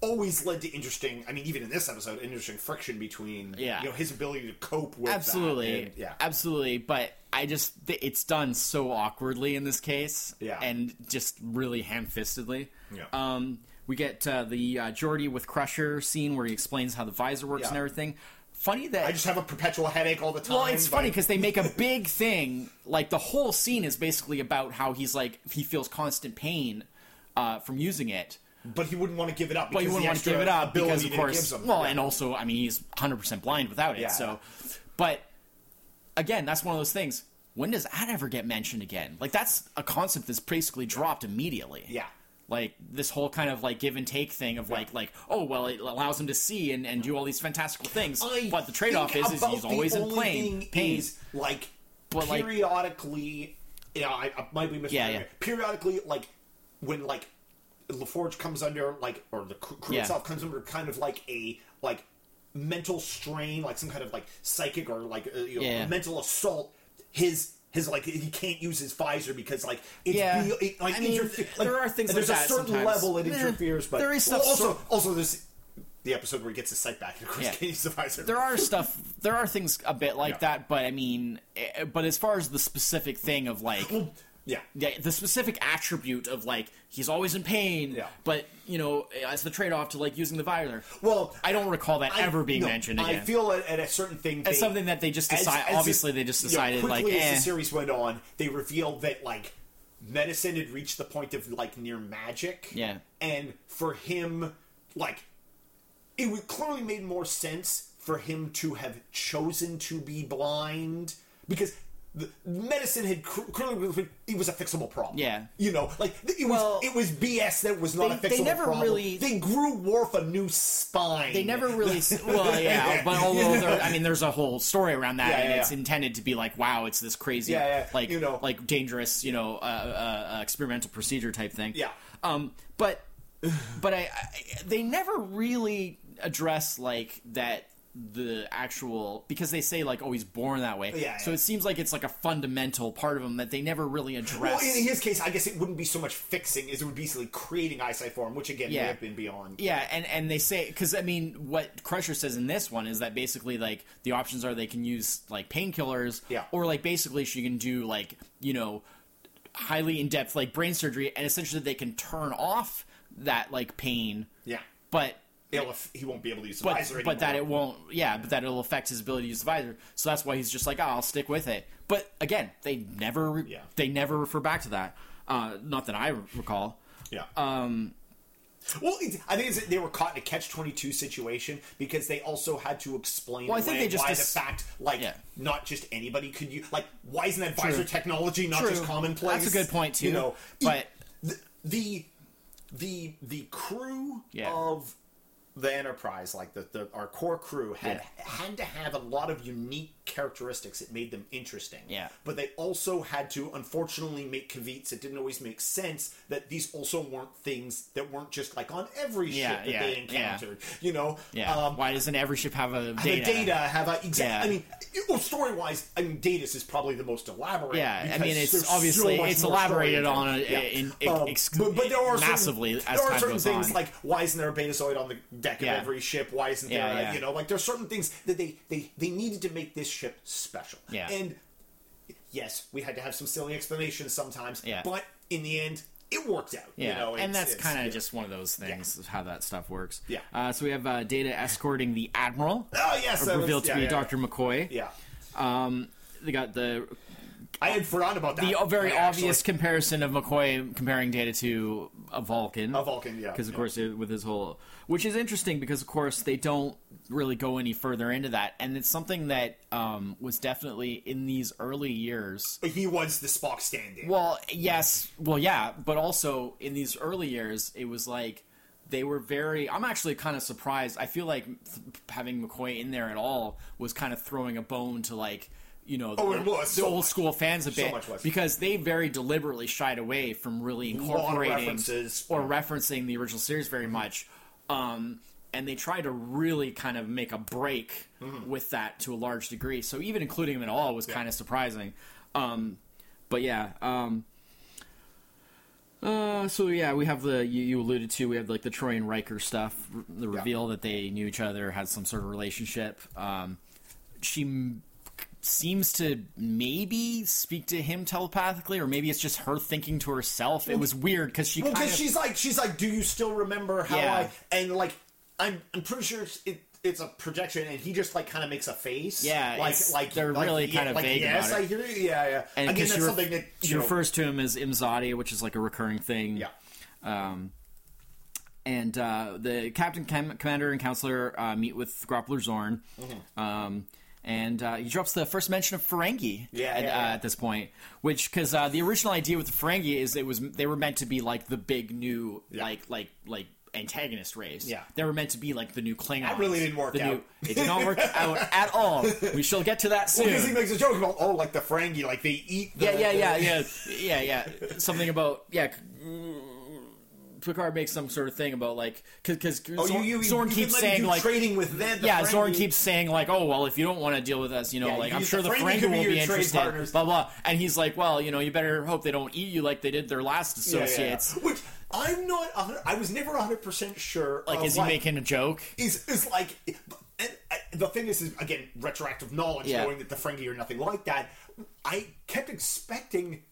A: Always led to interesting. I mean, even in this episode, interesting friction between
B: Yeah.
A: you know his ability to cope with that
B: absolutely
A: and- yeah,
B: absolutely but i just it's done so awkwardly in this case
A: Yeah.
B: and just really ham-fistedly
A: Yeah.
B: um we get uh, the uh, Geordi with crusher scene where he explains how the visor works
A: Yeah.
B: and everything funny that
A: I just have a perpetual headache all the time.
B: well, it's funny because they make a big thing. Like the whole scene is basically about how he's like he feels constant pain uh, from using it,
A: but he wouldn't want to give it up.
B: but he
A: because
B: wouldn't want to give it up because, of course, well,
A: Yeah.
B: and also, I mean, he's 100 percent blind without it.
A: Yeah.
B: So, but again, that's one of those things. When does that ever get mentioned again? Like that's a concept that's basically dropped immediately.
A: Yeah.
B: Like this whole kind of like give and take thing of like like oh well it allows him to see and, and do all these fantastical things,
A: I
B: but the trade off is is he's always in
A: only
B: pain.
A: Is, like
B: But, like-
A: periodically, you know, I, I might be misremembering.
B: Yeah, yeah.
A: Periodically, like when like LaForge comes under like, or the crew
B: Yeah.
A: itself comes under kind of like a like mental strain, like some kind of like psychic or like uh, you know,
B: Yeah.
A: mental assault. His his like he can't use his visor because like it's
B: Yeah.
A: be- it, like
B: I mean,
A: interfe-
B: there are things
A: there's
B: like
A: a certain
B: sometimes.
A: level it
B: Eh,
A: interferes, but
B: there is
A: well,
B: stuff
A: also
B: sort-
A: also there's the episode where he gets his sight back and of course
B: Yeah.
A: can't use the visor.
B: there are stuff there are things a bit like
A: Yeah.
B: that but i mean eh, but as far as the specific thing of like
A: yeah.
B: yeah, the specific attribute of like he's always in pain
A: Yeah.
B: but you know as the trade-off to like using the visor
A: Well,
B: i don't recall that
A: I-
B: ever being
A: no,
B: mentioned
A: I feel at, at a certain thing, they-
B: something that they just
A: as-
B: decide
A: as
B: obviously they just
A: you know,
B: decided like
A: quickly
B: eh.
A: as the series went on, they revealed that like medicine had reached the point of like near magic.
B: Yeah.
A: and for him, like it would clearly made more sense for him to have chosen to be blind because. The medicine had cr- clearly it was a fixable problem.
B: Yeah.
A: you know, like it was
B: Well,
A: it was BS that was not
B: they-
A: a fixable problem.
B: they never
A: problem.
B: really-
A: they grew Worf a new spine.
B: they never really well yeah but although there i mean there's a whole story around that
A: Yeah,
B: and
A: yeah,
B: it's
A: yeah.
B: intended to be like wow it's this crazy
A: Yeah, yeah,
B: like
A: you know.
B: like dangerous you know uh, uh, uh, experimental procedure type thing
A: Yeah.
B: um but but I, I they never really address like that the actual because they say like oh he's born that way
A: Yeah,
B: so
A: yeah.
B: it seems like it's like a fundamental part of him that they never really address
A: Well, in his case, I guess it wouldn't be so much fixing as it would be basically creating eyesight for him, which again
B: Yeah.
A: may have been beyond.
B: Yeah, and and they say because I mean, what Crusher says in this one is that basically like the options are they can use like painkillers,
A: Yeah.
B: or like basically she can do like you know highly in depth like brain surgery, and essentially they can turn off that like pain,
A: Yeah,
B: but
A: It'll, he won't be able to use the
B: but
A: visor
B: but that it won't yeah, but that it'll affect his ability to use the visor. So that's why he's just like, oh, I'll stick with it. But again, they never
A: Yeah.
B: they never refer back to that. Uh, not that I recall.
A: Yeah. Um. Well, I think it's, they were caught in a catch twenty two situation because they also had to explain
B: Well, I think they just
A: why
B: dis-
A: the fact like
B: Yeah.
A: not just anybody could use like why isn't advisor
B: True.
A: technology not
B: True.
A: just commonplace?
B: That's a good point, too.
A: You know,
B: But-
A: the the the, the crew
B: Yeah.
A: of the Enterprise, like the, the our core crew, had had to have a lot of unique characteristics that made them interesting.
B: Yeah.
A: But they also had to, unfortunately, make caveats that didn't always make sense. That these also weren't things that weren't just like on every
B: Yeah,
A: ship that
B: yeah,
A: they
B: yeah.
A: encountered. You know.
B: Yeah.
A: Um,
B: why doesn't every ship have a
A: have
B: data?
A: a data have a exact.
B: Yeah.
A: I mean, well, story wise, I mean, Datus is probably the most elaborate.
B: Yeah, I mean, it's obviously
A: so
B: it's elaborated on a,
A: it.
B: in,
A: Yeah. Um,
B: ex-
A: but, but there are certain-
B: massively as
A: there are certain things
B: on.
A: like why isn't there a betazoid on the deck
B: Yeah.
A: of every ship? Why isn't there?
B: Yeah,
A: a,
B: yeah.
A: You know, like there's certain things that they they they needed to make this ship special.
B: Yeah.
A: and yes, we had to have some silly explanations sometimes.
B: Yeah.
A: but in the end, it worked out.
B: Yeah,
A: you know,
B: and that's kind of
A: yeah.
B: just one of those things of how that stuff works.
A: Yeah.
B: Uh, so we have uh, Data escorting the Admiral,
A: Oh yes, that was-
B: revealed to
A: yeah,
B: be
A: yeah,
B: Dr. McCoy.
A: Yeah,
B: Um, they got the
A: I had forgotten about that.
B: the very
A: Yeah,
B: obvious comparison of McCoy comparing Data to a Vulcan.
A: A Vulcan, yeah,
B: Because of
A: yeah.
B: course, it- with his whole, which is interesting because of course they don't really go any further into that, and it's something that um, was definitely in these early years.
A: he was the Spock stand-in.
B: Well, yes, well, yeah, but also in these early years, it was like they were very. I'm actually kind of surprised. I feel like th- having McCoy in there at all was kind of throwing a bone to like. You know, the,
A: Oh, it was
B: the
A: so
B: old
A: much.
B: school fans a
A: So
B: bit
A: was.
B: because they very deliberately shied away from really incorporating
A: references.
B: or referencing the original series very much. Um, and they tried to really kind of make a break
A: Mm-hmm.
B: with that to a large degree. So even including them at all was kind of surprising. Um, but yeah. Um, uh, so yeah, we have the you, you alluded to we have like the Troi and Riker stuff, the reveal that they knew each other, had some sort of relationship. Um, she seems to maybe speak to him telepathically, or maybe it's just her thinking to herself. It was weird because she
A: because she's like, she's like, do you still remember how
B: Yeah.
A: I? And like, I'm, I'm pretty sure it's, it, it's a projection, and he just like kind of makes a face.
B: Yeah,
A: like, like
B: they're
A: like,
B: really
A: yeah,
B: kind of
A: like,
B: vague
A: Yes. I hear you. Yeah, yeah.
B: and
A: Again, that's something that
B: she
A: know,
B: refers to him as Imzadi, which is like a recurring thing.
A: Yeah.
B: Um, and uh, the captain, com- commander, and counselor uh, meet with Groppler Zorn.
A: Mm-hmm.
B: Um, and uh, he drops the first mention of Ferengi
A: Yeah,
B: at,
A: yeah,
B: uh,
A: yeah.
B: at this point, which because uh, the original idea with the Ferengi is it was they were meant to be like the big new like like like antagonist race.
A: Yeah.
B: they were meant to be like the new Klingons.
A: That really didn't work
B: The new-
A: out.
B: it did not work out at all. We shall get to that soon.
A: because he makes a joke about oh, like the Ferengi, like they eat. The,
B: Yeah, yeah, yeah, yeah, yeah, yeah. Something about yeah. Picard makes some sort of thing about like because
A: Oh,
B: Zorn,
A: you, you,
B: Zorn
A: you've
B: keeps saying like
A: trading with them. the
B: yeah, Zorn keeps saying like, "Oh well, if you don't want to deal with us, you know,
A: Yeah,
B: like
A: you-
B: I'm sure
A: the Ferengi
B: Ferengi will
A: be
B: interested."
A: partners.
B: Blah blah, and he's like, "Well, you know, you better hope they don't eat you like they did their last
A: Yeah, yeah, yeah.
B: associates."
A: Which I'm not. I was never 100 percent sure.
B: Like, is he making a joke?
A: is is like and the thing is, is again retroactive knowledge knowing that the Ferengi are nothing like that i kept expecting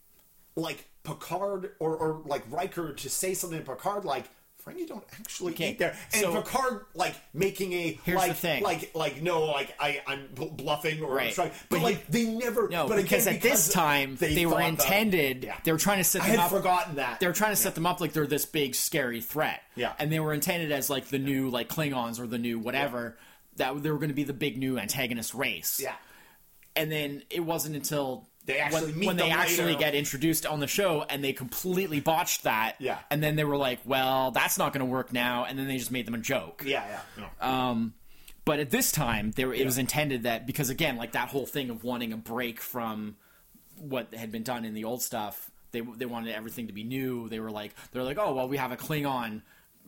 A: like picard or, or like Riker to say something to picard like Ferengi don't actually
B: Okay,
A: eat there, and
B: so-
A: Picard like making a
B: Here's
A: like
B: the thing.
A: like like no like I I'm bluffing or
B: Right.
A: I'm trying,
B: But
A: but,
B: he-
A: like they never
B: No,
A: but
B: because
A: again,
B: at this time they, were
A: thought the-
B: intended.
A: Yeah.
B: They were trying to set
A: I
B: them
A: had
B: up.
A: forgotten that
B: They were trying to set them up like they're this big scary threat.
A: Yeah.
B: and they were intended as like the new like Klingons or the new whatever. That they were going to be the big new antagonist race.
A: yeah
B: and then it wasn't until
A: They actually
B: when, when they actually
A: later.
B: get introduced on the show and they completely botched that
A: Yeah.
B: and then they were like well that's not going to work now and then they just made them a joke
A: yeah yeah no.
B: um, but at this time there it was intended that because again like that whole thing of wanting a break from what had been done in the old stuff they they wanted everything to be new they were like they're like oh well we have a klingon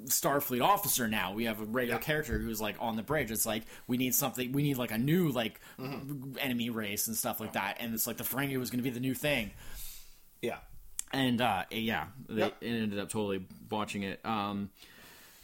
B: Starfleet officer now. We have a regular
A: Yeah.
B: character who's like on the bridge. It's like we need something. We need like a new like enemy race and stuff like that. And it's like the Ferengi was going to be the new thing.
A: yeah
B: And uh, yeah, they
A: Yep.
B: ended up totally watching it. Um,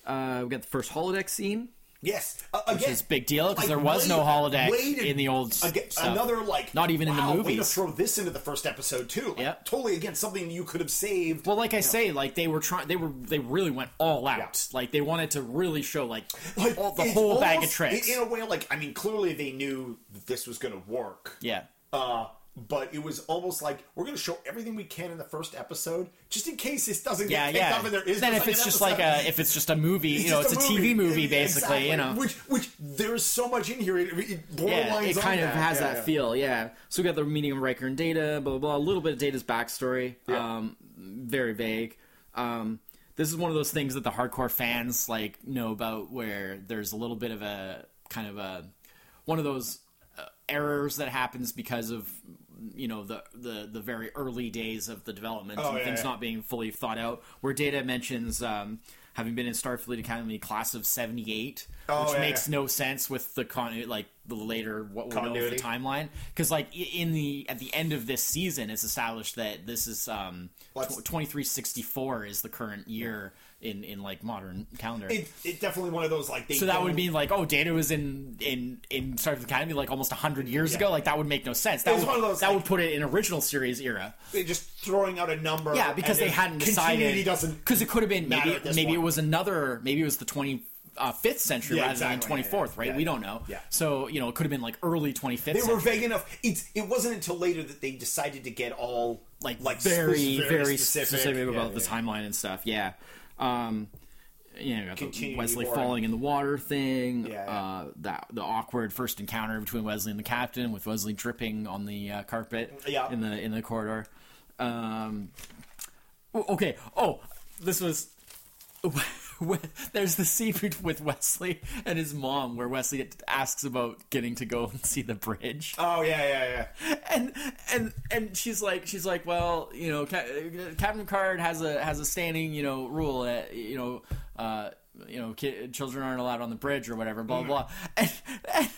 B: uh, we got the first holodeck scene,
A: yes uh,
B: which
A: again
B: is a big deal because
A: like,
B: there was
A: way-
B: no holodeck
A: to-
B: in the old
A: again,
B: stuff.
A: another like
B: Not even in the
A: wow, Way to throw this into the first episode too. Like,
B: Yep.
A: totally again something you could have saved.
B: Well, like I say, like they were trying, they were, they really went all out.
A: Yeah.
B: Like they wanted to really show like,
A: like
B: all, the whole bag of
A: almost-
B: tricks.
A: in a way. Like I mean, clearly they knew that this was going to work.
B: yeah,
A: Uh, but it was almost like we're going to show everything we can in the first episode, just in case this doesn't
B: yeah,
A: get picked
B: yeah.
A: up and there is.
B: then if it's just
A: episode.
B: like a, if it's just a movie, you know, it's a, TV movie basically. You know,
A: which which there's so much in here. It, it
B: yeah, it kind of
A: that.
B: has
A: Yeah,
B: that feel. Yeah. So we got the meeting of Riker and Data, blah blah blah. A little bit of Data's backstory. Um, very vague. Um, this is one of those things that the hardcore fans like know about, where there's a little bit of a kind of a one of those uh, errors that happens because of you know the the the very early days of the development
A: Oh,
B: and
A: yeah,
B: things
A: yeah.
B: not being fully thought out. Where Data mentions um, having been in Starfleet Academy class of '78,
A: Oh,
B: which
A: yeah,
B: makes no sense with the con like the later what we know of the timeline. Because like in the at the end of this season, it's established that this is um twenty three sixty four is the current year in in like modern calendar.
A: It, it definitely one of those like they
B: so that would mean like, oh, Data was in in in Starfleet Academy like almost hundred years
A: Yeah.
B: ago. Like that would make no sense. That
A: was
B: would,
A: one of those,
B: that
A: like-
B: would put it in original series era.
A: they're just throwing out a number.
B: Yeah, because they hadn't decided.
A: doesn't
B: because it could have been maybe maybe it was another maybe it was the twenty. Uh, fifth century
A: Yeah,
B: rather than twenty fourth,
A: Yeah,
B: right?
A: yeah,
B: we don't know.
A: Yeah.
B: So you know, it could have been like early twenty fifth.
A: They were vague enough. It's it wasn't until later that they decided to get all
B: like
A: like
B: very
A: spec-
B: very,
A: specific,
B: specific, about the timeline and stuff. Yeah. Um, you know, Wesley
A: boring.
B: falling in the water thing.
A: Yeah, yeah.
B: Uh, that the awkward first encounter between Wesley and the captain, with Wesley dripping on the uh, carpet.
A: Yeah.
B: In the in the corridor. Um, okay. Oh, this was. There's the scene with Wesley and his mom where Wesley asks about getting to go and see the bridge.
A: Oh yeah, yeah, yeah.
B: and and and she's like she's like well you know Captain Card has a has a standing you know rule that you know uh you know ki- children aren't allowed on the bridge or whatever blah blah blah. And, and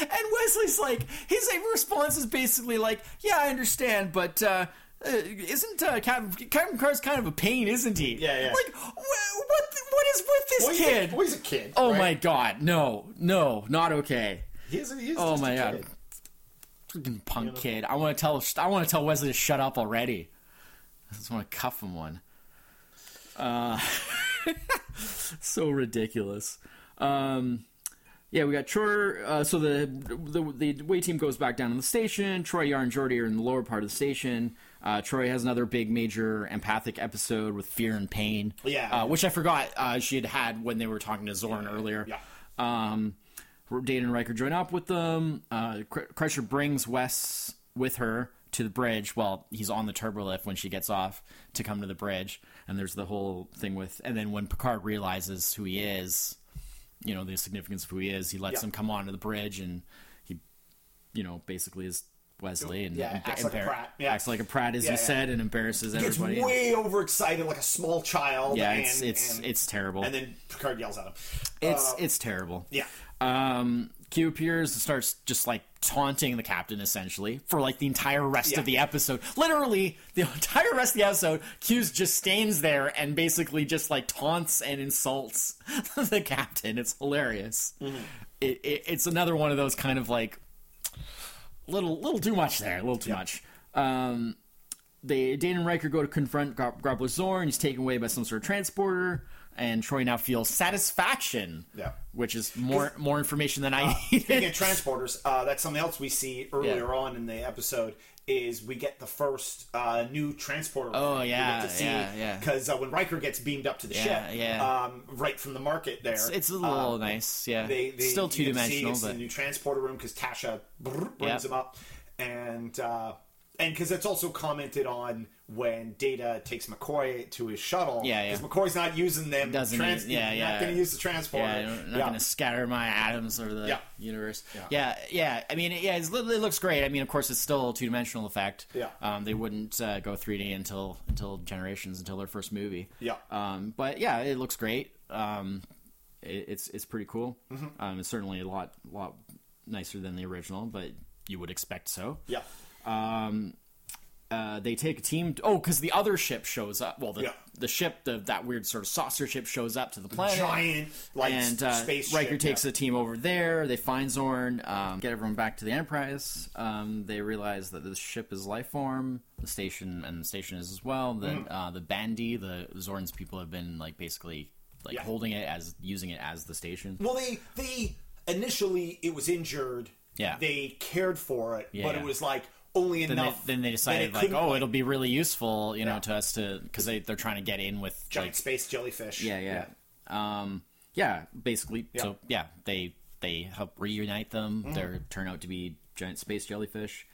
B: and Wesley's like his response is basically like yeah I understand but uh uh, isn't uh, Captain Captain kind of a pain, isn't he?
A: Yeah, yeah.
B: Like, wh- what? What is with this
A: Well, he's
B: kid?
A: A, well, he's a kid.
B: oh
A: right?
B: my god, no, no, not okay.
A: He's, a, he's
B: Oh my god, freaking punk kid! I want to tell I want to tell Wesley to shut up already. I just want to cuff him one. Uh, so ridiculous. Um, yeah, we got Troi. Uh, so the, the the way team goes back down to the station. Troi, Yar, and Geordi are in the lower part of the station. Uh, Troi has another big major empathic episode with fear and pain.
A: Yeah.
B: uh, which I forgot uh, she had had when they were talking to Zorn earlier.
A: Yeah.
B: Um, Data and Riker join up with them. Uh, Crusher brings Wes with her to the bridge. Well, he's on the turbolift when she gets off to come to the bridge, and there's the whole thing with. And then when Picard realizes who he is, you know the significance of who he is, he lets
A: Yeah.
B: him come onto the bridge, and he, you know, basically is Wesley and
A: Yeah, acts like a prat. Yeah.
B: acts like a prat, as
A: Yeah,
B: you
A: yeah.
B: said, and embarrasses
A: Gets
B: everybody.
A: way overexcited like a small child.
B: yeah,
A: and,
B: it's it's
A: and,
B: it's terrible.
A: and then Picard yells at him.
B: it's
A: Uh,
B: it's terrible.
A: yeah.
B: Um, Q appears and starts just like taunting the captain essentially for like the entire rest
A: Yeah.
B: of the episode. Literally, the entire rest of the episode, Q's just stands there and basically just like taunts and insults the captain. It's hilarious.
A: Mm-hmm.
B: It, it, it's another one of those kind of like little little too much there, a little too much. Um, they Dane and Riker go to confront Gro- Groppler Zorn. He's taken away by some sort of transporter, and Troi now feels satisfaction.
A: Yeah.
B: which is more more information than I
A: Speaking
B: needed.
A: of transporters, uh, that's something else we see earlier on in the episode. Is we get the first uh, new transporter?
B: Oh,
A: we
B: yeah,
A: to see,
B: yeah, yeah.
A: Because uh, when Riker gets beamed up to the
B: Yeah,
A: ship,
B: yeah.
A: Um, right from the market there,
B: It's, it's a little
A: um,
B: nice, yeah.
A: They, they
B: Still two
A: get to see
B: dimensional,
A: it's
B: but
A: the new transporter room because Tasha brings
B: Yep.
A: him up, and uh, and because it's also commented on when Data takes McCoy to his shuttle.
B: Yeah, yeah.
A: Because McCoy's not using them.
B: Doesn't
A: trans-
B: use- yeah, yeah.
A: Not going to use the transporter.
B: yeah, I'm not
A: Yeah.
B: going to scatter my atoms over the
A: Yeah.
B: universe. Yeah. yeah, I mean, yeah, it's, it looks great. I mean, of course, it's still a two dimensional effect.
A: Yeah.
B: um, they wouldn't uh, go 3D until until Generations, until their first movie.
A: Yeah.
B: um, but yeah, it looks great. Um, it, it's it's pretty cool.
A: Mm-hmm.
B: Um, it's certainly a lot lot nicer than the original, but you would expect so.
A: Yeah.
B: Uh, they take a team. oh, because the other ship shows up. Well, the
A: Yeah.
B: the ship, the that weird sort of saucer ship, shows up to the planet.
A: Giant, like,
B: and uh,
A: space
B: Riker
A: ship,
B: takes
A: yeah.
B: the team over there. They find Zorn, um, get everyone back to the Enterprise. Um, they realize that the ship is life form. The station and the station is as well. The
A: Mm.
B: uh, the Bandi, the Zorn's people have been like basically like
A: Yeah.
B: holding it as using it as the station.
A: Well, they they initially it was injured.
B: Yeah.
A: They cared for it, but it was like only
B: Then they, then they decided like, oh, it'll be really useful, you know,
A: Yeah.
B: to us to because they they're trying to get in with
A: giant
B: like
A: space jellyfish.
B: Yeah, yeah. Um, yeah, basically. So yeah, they they help reunite them.
A: Mm-hmm.
B: They turn out to be giant space jellyfish.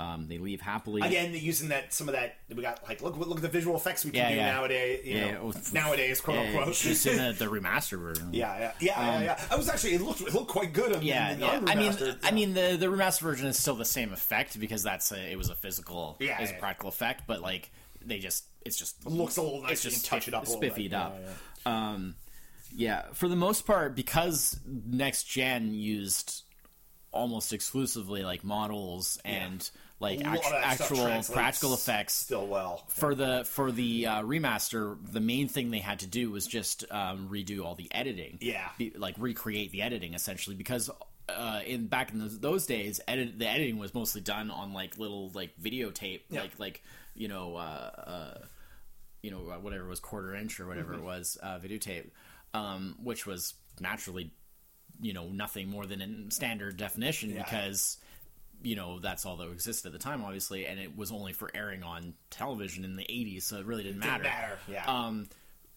B: Um, they leave happily.
A: Again, using that some of that. We got like look look at the visual effects we can
B: Yeah,
A: do
B: yeah.
A: nowadays. You
B: Yeah,
A: know, nowadays, quote unquote.
B: just in the, the remastered version.
A: yeah, yeah, yeah, yeah, yeah. I was actually it looked it looked quite good. On,
B: Yeah,
A: in the
B: yeah. I mean, I mean, the the remastered version is still the same effect because that's a, it was a physical,
A: Yeah,
B: it's a practical effect, but like they just, it's just
A: looks a little nice.
B: it's just
A: touch it up, a little bit.
B: spiffied up. Um, yeah, for the most part, because next gen used almost exclusively like models and like
A: A lot of
B: act- actual practical effects.
A: still well.
B: For the for the uh, remaster, the main thing they had to do was just um, redo all the editing.
A: Yeah.
B: Be, like recreate the editing essentially because uh, in back in those, those days, edit the editing was mostly done on like little like videotape,
A: Yeah.
B: like like you know uh, uh, you know uh, whatever it was quarter inch or whatever
A: Mm-hmm.
B: it was uh, videotape, um, which was naturally you know nothing more than in standard definition
A: Yeah.
B: because you know that's all that existed at the time obviously and it was only for airing on television in the 80s so it really didn't matter,
A: matter, yeah.
B: um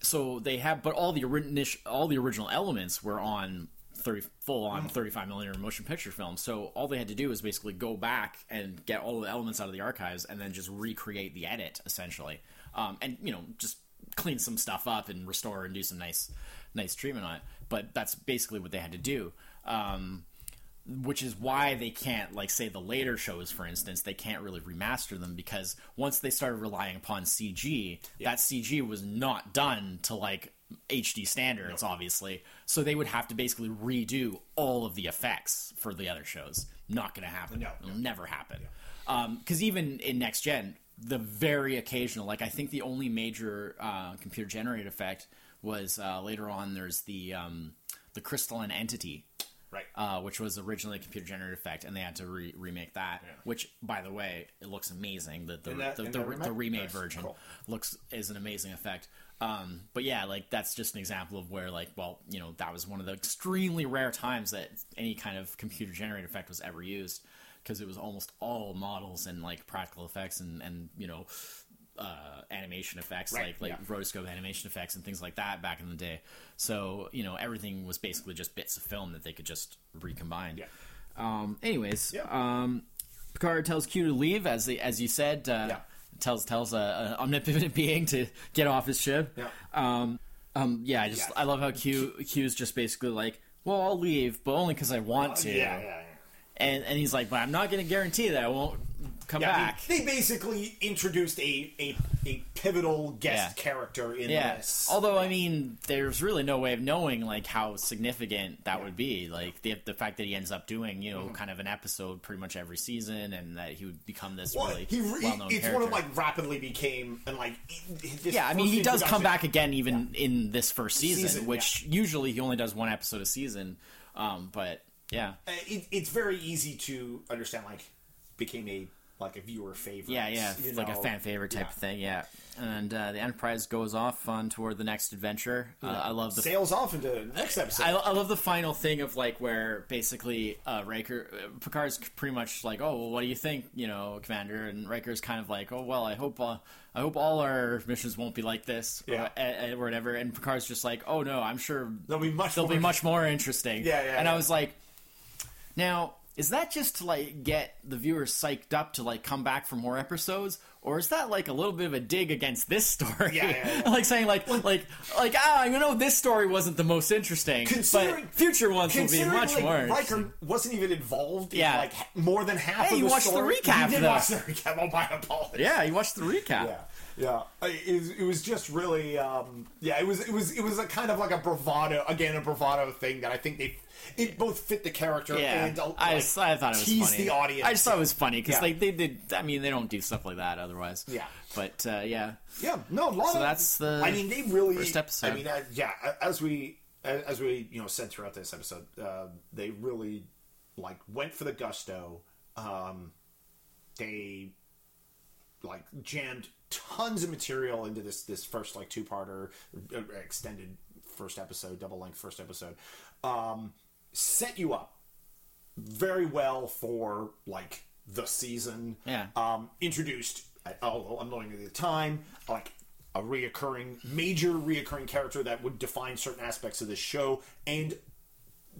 B: so they have but all the original all the original elements were on 30 full on 35 millimeter motion picture film so all they had to do was basically go back and get all the elements out of the archives and then just recreate the edit essentially. Um, and you know just clean some stuff up and restore and do some nice nice treatment on it. But that's basically what they had to do. Um, which is why they can't like say the later shows for instance they can't really remaster them because once they started relying upon cg that cg was not done to like hd standards obviously. So they would have to basically redo all of the effects for the other shows. Not gonna happen.
A: No,
B: it'll never happen. Because even in next gen the very occasional like i think the only major uh, computer generated effect was uh, later on there's the um, the crystalline entity
A: Right.
B: uh, which was originally a computer generated effect, and they had to re- remake that. Which, by the way, it looks amazing. The the
A: that-
B: the, the, the remade
A: Nice.
B: version
A: Cool.
B: looks is an amazing effect. Um, but yeah, like that's just an example of where, like, well, you know, that was one of the extremely rare times that any kind of computer generated effect was ever used because it was almost all models and like practical effects and and you know uh, animation effects
A: Right,
B: like like
A: yeah.
B: rotoscope animation effects and things like that back in the day. So you know everything was basically just bits of film that they could just recombine.
A: Yeah.
B: Um. Anyways,
A: Yeah.
B: um, Picard tells Q to leave as they, as you said. Uh,
A: Yeah.
B: Tells tells a, a omnipotent being to get off his ship.
A: Yeah.
B: Um. Um. Yeah. I just
A: Yeah.
B: I love how Q Q's just basically like, well, I'll leave, but only because I want to.
A: Yeah, yeah, yeah.
B: And and he's like, but I'm not going to guarantee that I won't come
A: Yeah,
B: back.
A: They, they basically introduced a, a, a pivotal guest
B: Yeah.
A: character in
B: yeah.
A: this.
B: Although I mean, there's really no way of knowing like how significant that would be. Like the the fact that he ends up doing you know kind of an episode pretty much every season, and that he would become this
A: well,
B: really
A: he, re-
B: well known
A: it's
B: character.
A: one of like rapidly became and like this
B: yeah, I mean, he does come back again even in this first season,
A: Season,
B: which usually he only does one episode a season. Um, but yeah,
A: Uh, It, it's very easy to understand. Like became a like a viewer favorite.
B: yeah, yeah, like a fan favorite type
A: Yeah.
B: of thing. Yeah, and uh, the Enterprise goes off on toward the next adventure. Uh, I love the
A: Sails off into the next episode.
B: I, I love the final thing of like where basically uh, Riker Picard's pretty much like, oh, well, what do you think, you know, Commander? And Riker's kind of like, oh, well, I hope, uh, I hope all our missions won't be like this,
A: Yeah.
B: or, or whatever. And Picard's just like, oh no, I'm sure
A: They'll be much
B: they'll
A: more-
B: be much more interesting.
A: Yeah, yeah,
B: And
A: yeah.
B: I was like, now. Is that just to like get the viewers psyched up to like come back for more episodes, or is that like a little bit of a dig against this story?
A: Yeah, yeah, yeah.
B: like saying like like like ah, I know this story wasn't the most interesting,
A: Considering-
B: but future ones will be much
A: like,
B: more.
A: Riker wasn't even involved in
B: Yeah.
A: like more than half
B: Hey,
A: of
B: you
A: the
B: watched the recap,
A: You did watch the recap. Oh, my apologies.
B: Yeah, you watched the recap.
A: Yeah, yeah. It, was- it was just really, um, yeah. It was, it was, it was a kind of like a bravado, again, a bravado thing that I think they, it both fit the character
B: Yeah,
A: and uh,
B: I,
A: like,
B: just, I thought it was
A: tease
B: funny.
A: the audience.
B: I just thought it was funny because
A: Yeah.
B: like they did. I mean, they don't do stuff like that otherwise.
A: Yeah.
B: but uh, yeah,
A: Yeah, no, a lot
B: So
A: of
B: that's the
A: I mean, they really.
B: first episode.
A: I mean, uh, yeah, as we as we you know said throughout this episode, uh, they really like went for the gusto. Um, they like jammed tons of material into this this first like two parter uh, extended first episode, double length first episode. Um, set you up very well for like the season.
B: Yeah.
A: Um, introduced, although unknowingly at the time, like a reoccurring, major reoccurring character that would define certain aspects of the show and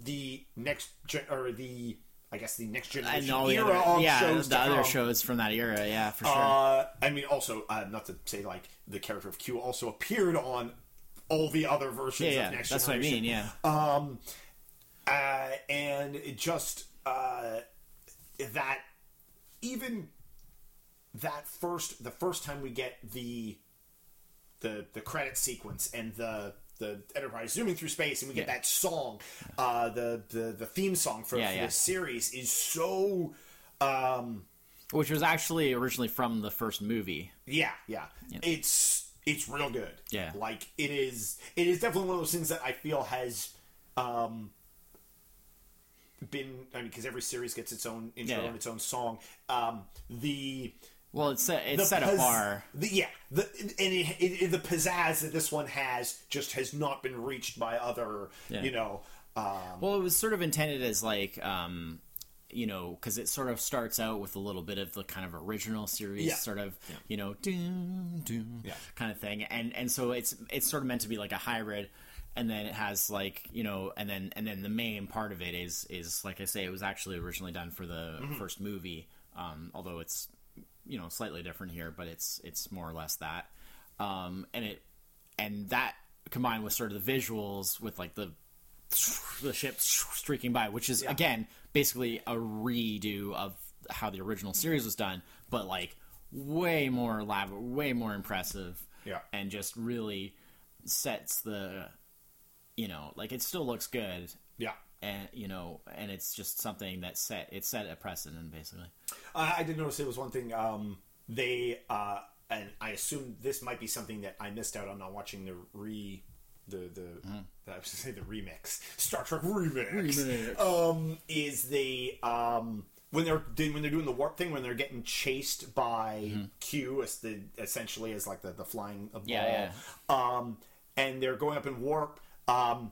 A: the next gen- or the I guess the next
B: and
A: generation
B: all the
A: era
B: other, yeah,
A: shows.
B: the other
A: come.
B: shows from that era. Yeah, for sure.
A: Uh, I mean, also uh, not to say like the character of Q also appeared on all the other versions
B: yeah, yeah,
A: of Next
B: that's what I mean. Yeah,
A: Um, uh, and it just uh, that even that first the first time we get the the the credit sequence and the the Enterprise zooming through space and we get
B: Yeah.
A: that song, uh, the the the theme song for,
B: Yeah,
A: for
B: yeah.
A: this series is so. Um,
B: which was actually originally from the first movie.
A: yeah, yeah, It's it's real good.
B: Yeah.
A: like it is. It is definitely one of those things that I feel has um been. I mean, because every series gets its own intro
B: Yeah, yeah.
A: and its own song. Um, the
B: Well, it's set, it's set a
A: pizz-
B: bar.
A: The, yeah, the and it, it, the pizzazz that this one has just has not been reached by other.
B: Yeah.
A: You know. Um,
B: Well, it was sort of intended as like, um, you know, because it sort of starts out with a little bit of the kind of original series,
A: Yeah.
B: sort of, you know, doom doom kind of thing, and and so it's it's sort of meant to be like a hybrid, and then it has like you know, and then and then the main part of it is is like I say, it was actually originally done for the
A: Mm-hmm.
B: first movie, um, although it's you know slightly different here, but it's it's more or less that, um, and it and that combined with sort of the visuals with like the the ship streaking by, which is again basically a redo of how the original series was done, but like way more elaborate, way more impressive,
A: Yeah.
B: and just really sets the, you know, like it still looks good,
A: yeah.
B: and you know, and it's just something that set it set a precedent basically.
A: I, I did notice it was one thing. Um, they uh, and I assume this might be something that I missed out on not watching the re the the
B: Mm-hmm.
A: I was gonna say the remix Star Trek remix. Um, is the um when they're doing when they're doing the warp thing when they're getting chased by Q as the essentially as like the the flying ball.
B: Mm-hmm. Yeah,
A: Um, and they're going up in warp. Um,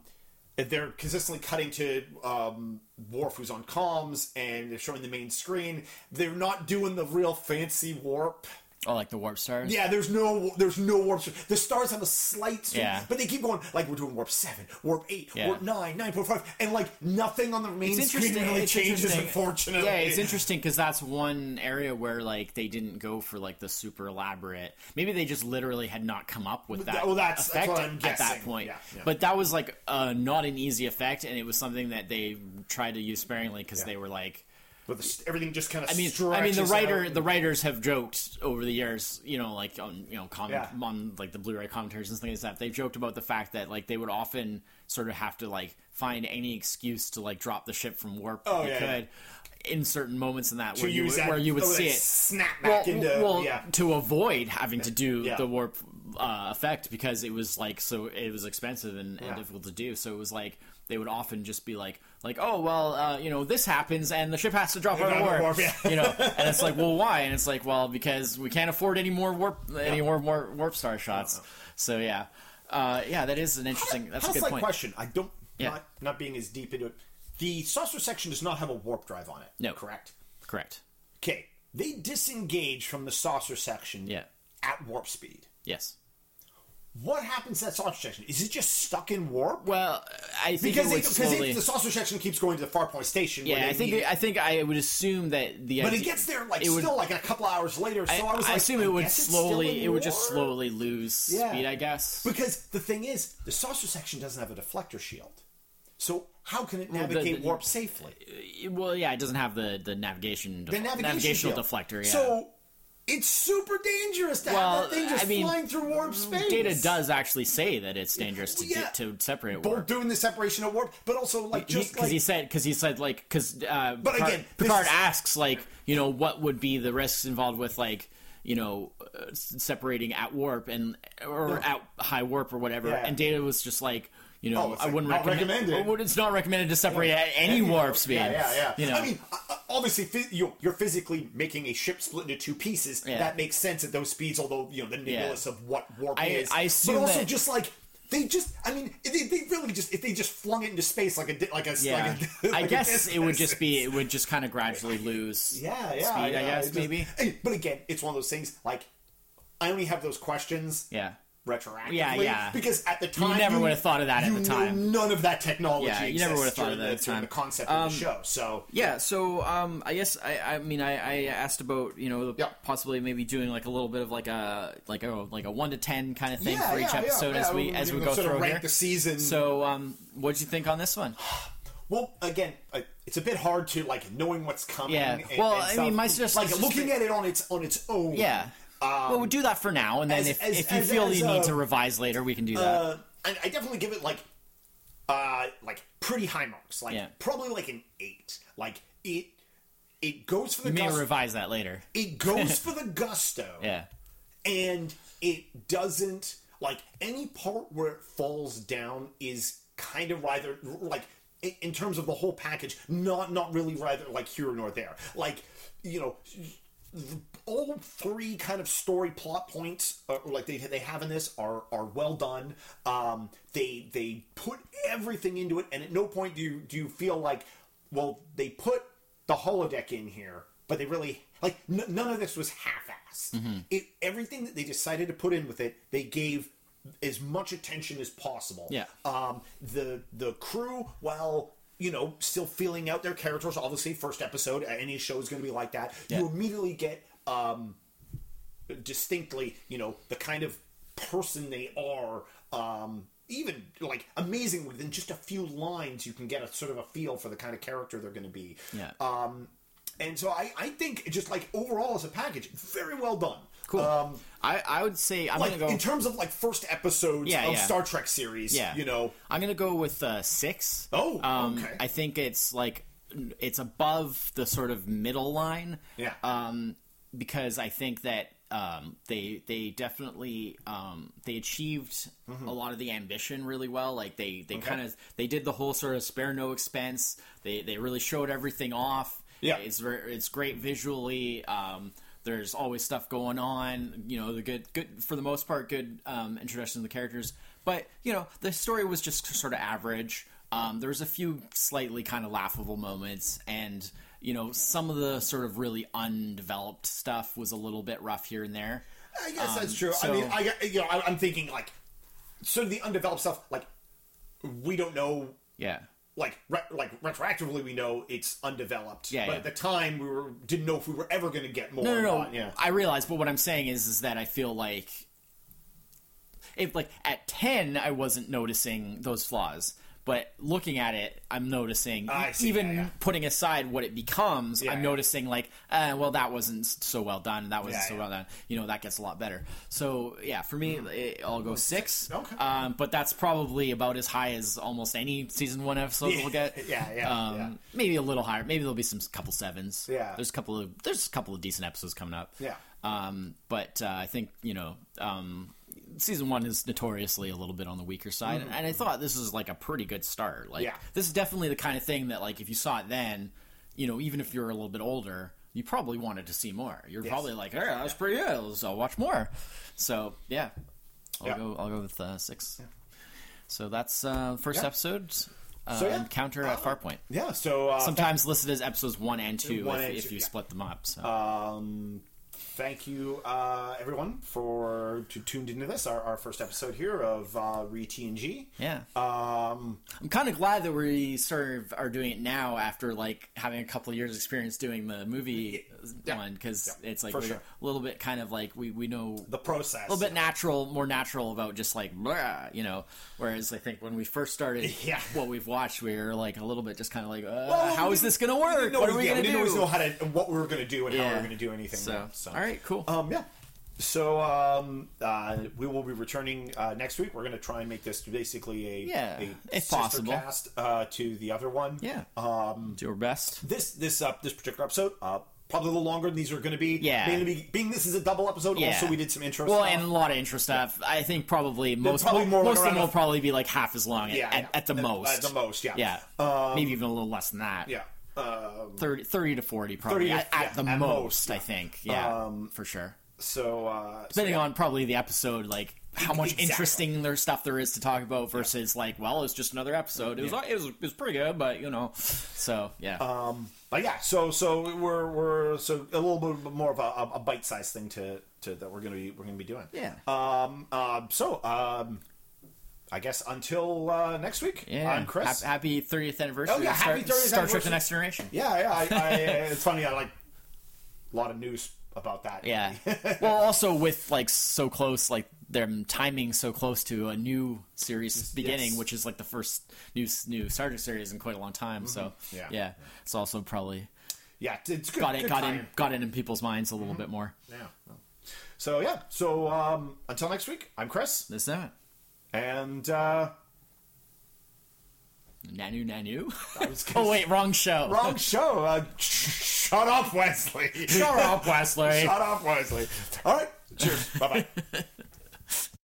A: they're consistently cutting to um, Worf, who's on comms, and they're showing the main screen. They're not doing the real fancy warp.
B: Oh, like the warp stars.
A: Yeah, there's no, there's no warp. Stars. The stars have a slight, swing,
B: Yeah.
A: but they keep going. Like we're doing warp seven, warp eight,
B: Yeah.
A: warp nine, nine point five, and like nothing on the main
B: It's
A: screen really
B: it's
A: changes. Unfortunately,
B: yeah, it's interesting because that's one area where like they didn't go for like the super elaborate. Maybe they just literally had not come up with that
A: Oh, that's- that's
B: effect
A: what I'm
B: at that point.
A: Yeah.
B: But that was like uh, not an easy effect, and it was something that they tried to use sparingly because they were like.
A: But the, everything just kind of.
B: I mean, I mean, the writer, the writers have joked over the years, you know, like on you know, comment,
A: Yeah.
B: on like the Blu-ray commentaries and things like that. They've joked about the fact that like they would often sort of have to like find any excuse to like drop the ship from warp
A: Oh, yeah, yeah.
B: could in certain moments in that
A: to
B: where you would,
A: that,
B: where you would
A: oh,
B: see it
A: snap
B: well,
A: back into
B: well,
A: yeah.
B: to avoid having to do
A: Yeah.
B: the warp uh, effect because it was like so it was expensive and, and difficult to do. So it was like they would often just be like like oh well uh, you know this happens and the ship has to drop out of
A: drop out of
B: warp,
A: warp, yeah.
B: you know and it's like well why and it's like well because we can't afford any more warp any
A: Yeah.
B: more more warp star shots. So yeah, uh, yeah that is an interesting that's a good point.
A: question? I don't
B: Yeah.
A: not not being as deep into it. The saucer section does not have a warp drive on it.
B: No.
A: correct.
B: Correct.
A: Okay, they disengage from the saucer section.
B: Yeah.
A: at warp speed.
B: Yes.
A: What happens to that saucer section? Is it just stuck in warp?
B: Well, I think
A: because
B: it slowly.
A: it, the saucer section keeps going to the Farpoint station.
B: yeah, I think
A: need-
B: I think I would assume that the
A: but it gets there like
B: it would-
A: still like a couple hours later. So I, was like,
B: assume it would
A: still
B: slowly. It would just slowly lose
A: Yeah.
B: speed, I guess.
A: Because the thing is, the saucer section doesn't have a deflector shield. So how can it
B: the-
A: navigate
B: the-
A: warp safely?
B: well, yeah, it doesn't have the the navigation
A: The navigation
B: navigational
A: shield.
B: deflector. Yeah.
A: So it's super dangerous to
B: Well,
A: have that thing just
B: I mean,
A: flying through warp space.
B: Data does actually say that it's dangerous to
A: Yeah.
B: to separate
A: both
B: warp.
A: doing the separation of warp, but also like
B: because
A: just like
B: he said because he said like because uh,
A: But
B: Picard,
A: again,
B: Picard
A: is-
B: asks like you know what would be the risks involved with like you know uh, separating at warp and or
A: Yeah.
B: at high warp or whatever
A: Yeah.
B: and Data was just like you know
A: Oh,
B: I
A: like
B: wouldn't recommend well, it's not recommended to separate at any warp speed
A: Yeah, yeah, yeah.
B: you know
A: I mean, uh, uh, obviously, you- you're physically making a ship split into two pieces.
B: Yeah.
A: That makes sense at those speeds, although you know the nebulous of what warp
B: I-
A: is.
B: I assume
A: but also
B: that-
A: just like they just, I mean, they, they really just if they just flung it into space like a like a
B: yeah
A: like a,
B: I
A: like a
B: guess it would just be it would just kind of gradually lose
A: yeah, yeah,
B: speed I guess
A: it just-
B: maybe
A: But again, it's one of those things like I only have those questions.
B: yeah
A: retroactively.
B: Yeah, yeah.
A: Because at the time, you
B: never would have thought of that at the time.
A: None of that technology.
B: Yeah, you never would have thought of that at the time.
A: the concept of the show. So
B: Yeah, so um, I guess I, I mean I, I asked about you know
A: Yeah.
B: possibly maybe doing like a little bit of like a like a like a one to ten kind of thing
A: yeah,
B: for each
A: yeah,
B: episode
A: yeah,
B: as we as we go
A: sort
B: through
A: of rank
B: here.
A: the season.
B: So um, what did you think on this one?
A: Well, again, it's a bit hard to like knowing what's coming.
B: Yeah.
A: and-
B: Well,
A: and
B: I mean, my suggestion
A: like looking at it on its on its own.
B: Yeah. Well, we'll do that for now, and then
A: as-
B: if,
A: as-
B: if you
A: as-
B: feel you
A: a-
B: need to revise later, we can do that.
A: Uh, I, I definitely give it like, uh, like pretty high marks. Like
B: Yeah.
A: probably like an eight. Like it, it goes for the
B: you may
A: gusto.
B: revise that later.
A: it goes for the gusto.
B: Yeah.
A: and it doesn't like any part where it falls down is kind of rather like in, in terms of the whole package not not really rather like here nor there like you know all three kind of story plot points uh, like they, they have in this are are well done um they they put everything into it and at no point do you do you feel like well they put the holodeck in here but they really like n- none of this was half-assed it everything that they decided to put in with it they gave as much attention as possible
B: Yeah.
A: um the the crew while you know still feeling out their characters obviously first episode any show is going to be like that
B: Yeah.
A: you immediately get um distinctly you know the kind of person they are um even like amazing within just a few lines you can get a sort of a feel for the kind of character they're going to be
B: Yeah.
A: um and so I, I think just like overall as a package very well done
B: Cool.
A: um
B: I, I would say I'm
A: like
B: gonna go.
A: in terms of like first episodes
B: Yeah,
A: of
B: yeah.
A: Star Trek series
B: Yeah.
A: you know
B: I'm gonna go with uh, six.
A: Oh,
B: um,
A: okay.
B: I think it's like it's above the sort of middle line.
A: Yeah.
B: Um, because I think that um, they they definitely um, they achieved
A: Mm-hmm.
B: a lot of the ambition really well. Like they they kind of they did the whole sort of spare no expense. They they really showed everything off.
A: Yeah.
B: It's very, it's great visually. Um, there's always stuff going on. You know, the good, good for the most part, good um, introduction to the characters. But you know, the story was just sort of average. Um, there was a few slightly kind of laughable moments, and you know, some of the sort of really undeveloped stuff was a little bit rough here and there.
A: I guess that's
B: Um,
A: true.
B: so-
A: I mean, I you know, I, I'm thinking like sort of the undeveloped stuff. Like we don't know,
B: Yeah.
A: like re- like retroactively, we know it's undeveloped.
B: Yeah,
A: but
B: yeah.
A: at the time, we were didn't know if we were ever going to get more.
B: No, no,
A: or
B: no.
A: not, Yeah.
B: I realize, but what I'm saying is, is that I feel like if like at ten, I wasn't noticing those flaws, But looking at it, I'm noticing,
A: I see,
B: even
A: yeah, yeah.
B: putting aside what it becomes,
A: Yeah,
B: I'm noticing like, uh, well, that wasn't so well done, that wasn't so well done. You know, that gets a lot better. So yeah, for me, it, I'll go six.
A: Okay.
B: Um, but that's probably about as high as almost any season one episode will get.
A: Yeah, yeah,
B: Um,
A: yeah.
B: Maybe a little higher. Maybe there'll be some couple sevens.
A: Yeah.
B: There's a couple of there's a couple of decent episodes coming up.
A: Yeah.
B: Um, but uh, I think you know, um, season one is notoriously a little bit on the weaker side, and I thought this was like a pretty good start. Like,
A: Mm-hmm. Yeah.
B: this is definitely the kind of thing that, like, if you saw it then, you know, even if you're a little bit older, you probably wanted to see more. You're probably like, "Hey, that was pretty good. So I'll watch more." So yeah, I'll
A: Yeah.
B: go. I'll go with uh, six. So that's uh, first
A: Yeah.
B: episode. Uh,
A: So, yeah.
B: Encounter at Farpoint.
A: Yeah. So uh,
B: Sometimes listed as episodes one and two
A: One
B: if,
A: and
B: if
A: two,
B: you
A: yeah.
B: split them up. So.
A: Um, thank you, uh, everyone, for to tuned into this our, our first episode here of uh, Re TNG.
B: yeah.
A: Um,
B: I'm kind of glad that we sort of are doing it now after like having a couple of years experience doing the movie
A: Yeah.
B: one because
A: Yeah,
B: it's like
A: sure.
B: a little bit kind of like we, we know
A: the process.
B: a little bit natural, more natural about just like blah, you know. Whereas I think when we first started,
A: Yeah.
B: what we've watched, we were like a little bit just kind of like, uh,
A: Well,
B: how is this going to work? What are we to
A: We didn't always know how to what we were going to do and how we were going to do anything.
B: So,
A: so.
B: all right, cool.
A: Um, yeah. So um, uh, we will be returning uh, next week. We're going to try and make this basically a
B: Yeah,
A: a
B: if
A: sister
B: possible.
A: cast uh, to the other one.
B: yeah,
A: Um,
B: do our best.
A: this this uh, this particular episode uh, probably a little longer. than These are going to be
B: Yeah.
A: Mainly being this is a double episode.
B: Yeah.
A: Also, we did some intro.
B: Well,
A: stuff.
B: and a lot of intro stuff. I think probably most
A: probably more
B: most of them will probably be like half as long
A: Yeah,
B: at,
A: yeah.
B: at the
A: At-
B: most.
A: at the most, yeah.
B: Yeah,
A: Um,
B: maybe even a little less than that.
A: yeah. Um,
B: 30, 30 to forty probably
A: 30 to-
B: at, at the most.
A: most,
B: I think. Yeah,
A: Um,
B: for sure.
A: so uh, so,
B: Depending
A: yeah.
B: on probably the episode, like how much
A: Exactly.
B: interesting their stuff there is to talk about versus like, well, it's just another episode. It was it was it was pretty good, but you know, so yeah.
A: Um, but yeah, so so we're we're so a little bit more of a, a bite sized thing to, to that we're gonna be we're gonna be doing.
B: Yeah.
A: Um. Um. So um. I guess until uh, next week.
B: yeah,
A: I'm Chris.
B: Hap- happy thirtieth anniversary.
A: Oh, yeah,
B: of Star,
A: happy 30th
B: Star Trek. The Next Generation.
A: yeah, yeah. I, I, it's funny. I like a lot of news about that.
B: Yeah. well, also with like so close, like them timing so close to a new series beginning,
A: yes.
B: which is like the first new new Star Trek series in quite a long time. So
A: Mm-hmm. Yeah.
B: yeah, it's also probably
A: yeah. It's good.
B: got it got
A: time.
B: in got it in people's minds a little
A: Mm-hmm.
B: bit more.
A: Yeah. So yeah. So um, until next week, I'm Chris,
B: This is that.
A: and uh,
B: Nanu Nanu.
A: I was gonna
B: oh wait, wrong show.
A: wrong show. Uh, shut up, Wesley.
B: Shut up, Wesley.
A: Shut up, Wesley. All right. Cheers. bye bye.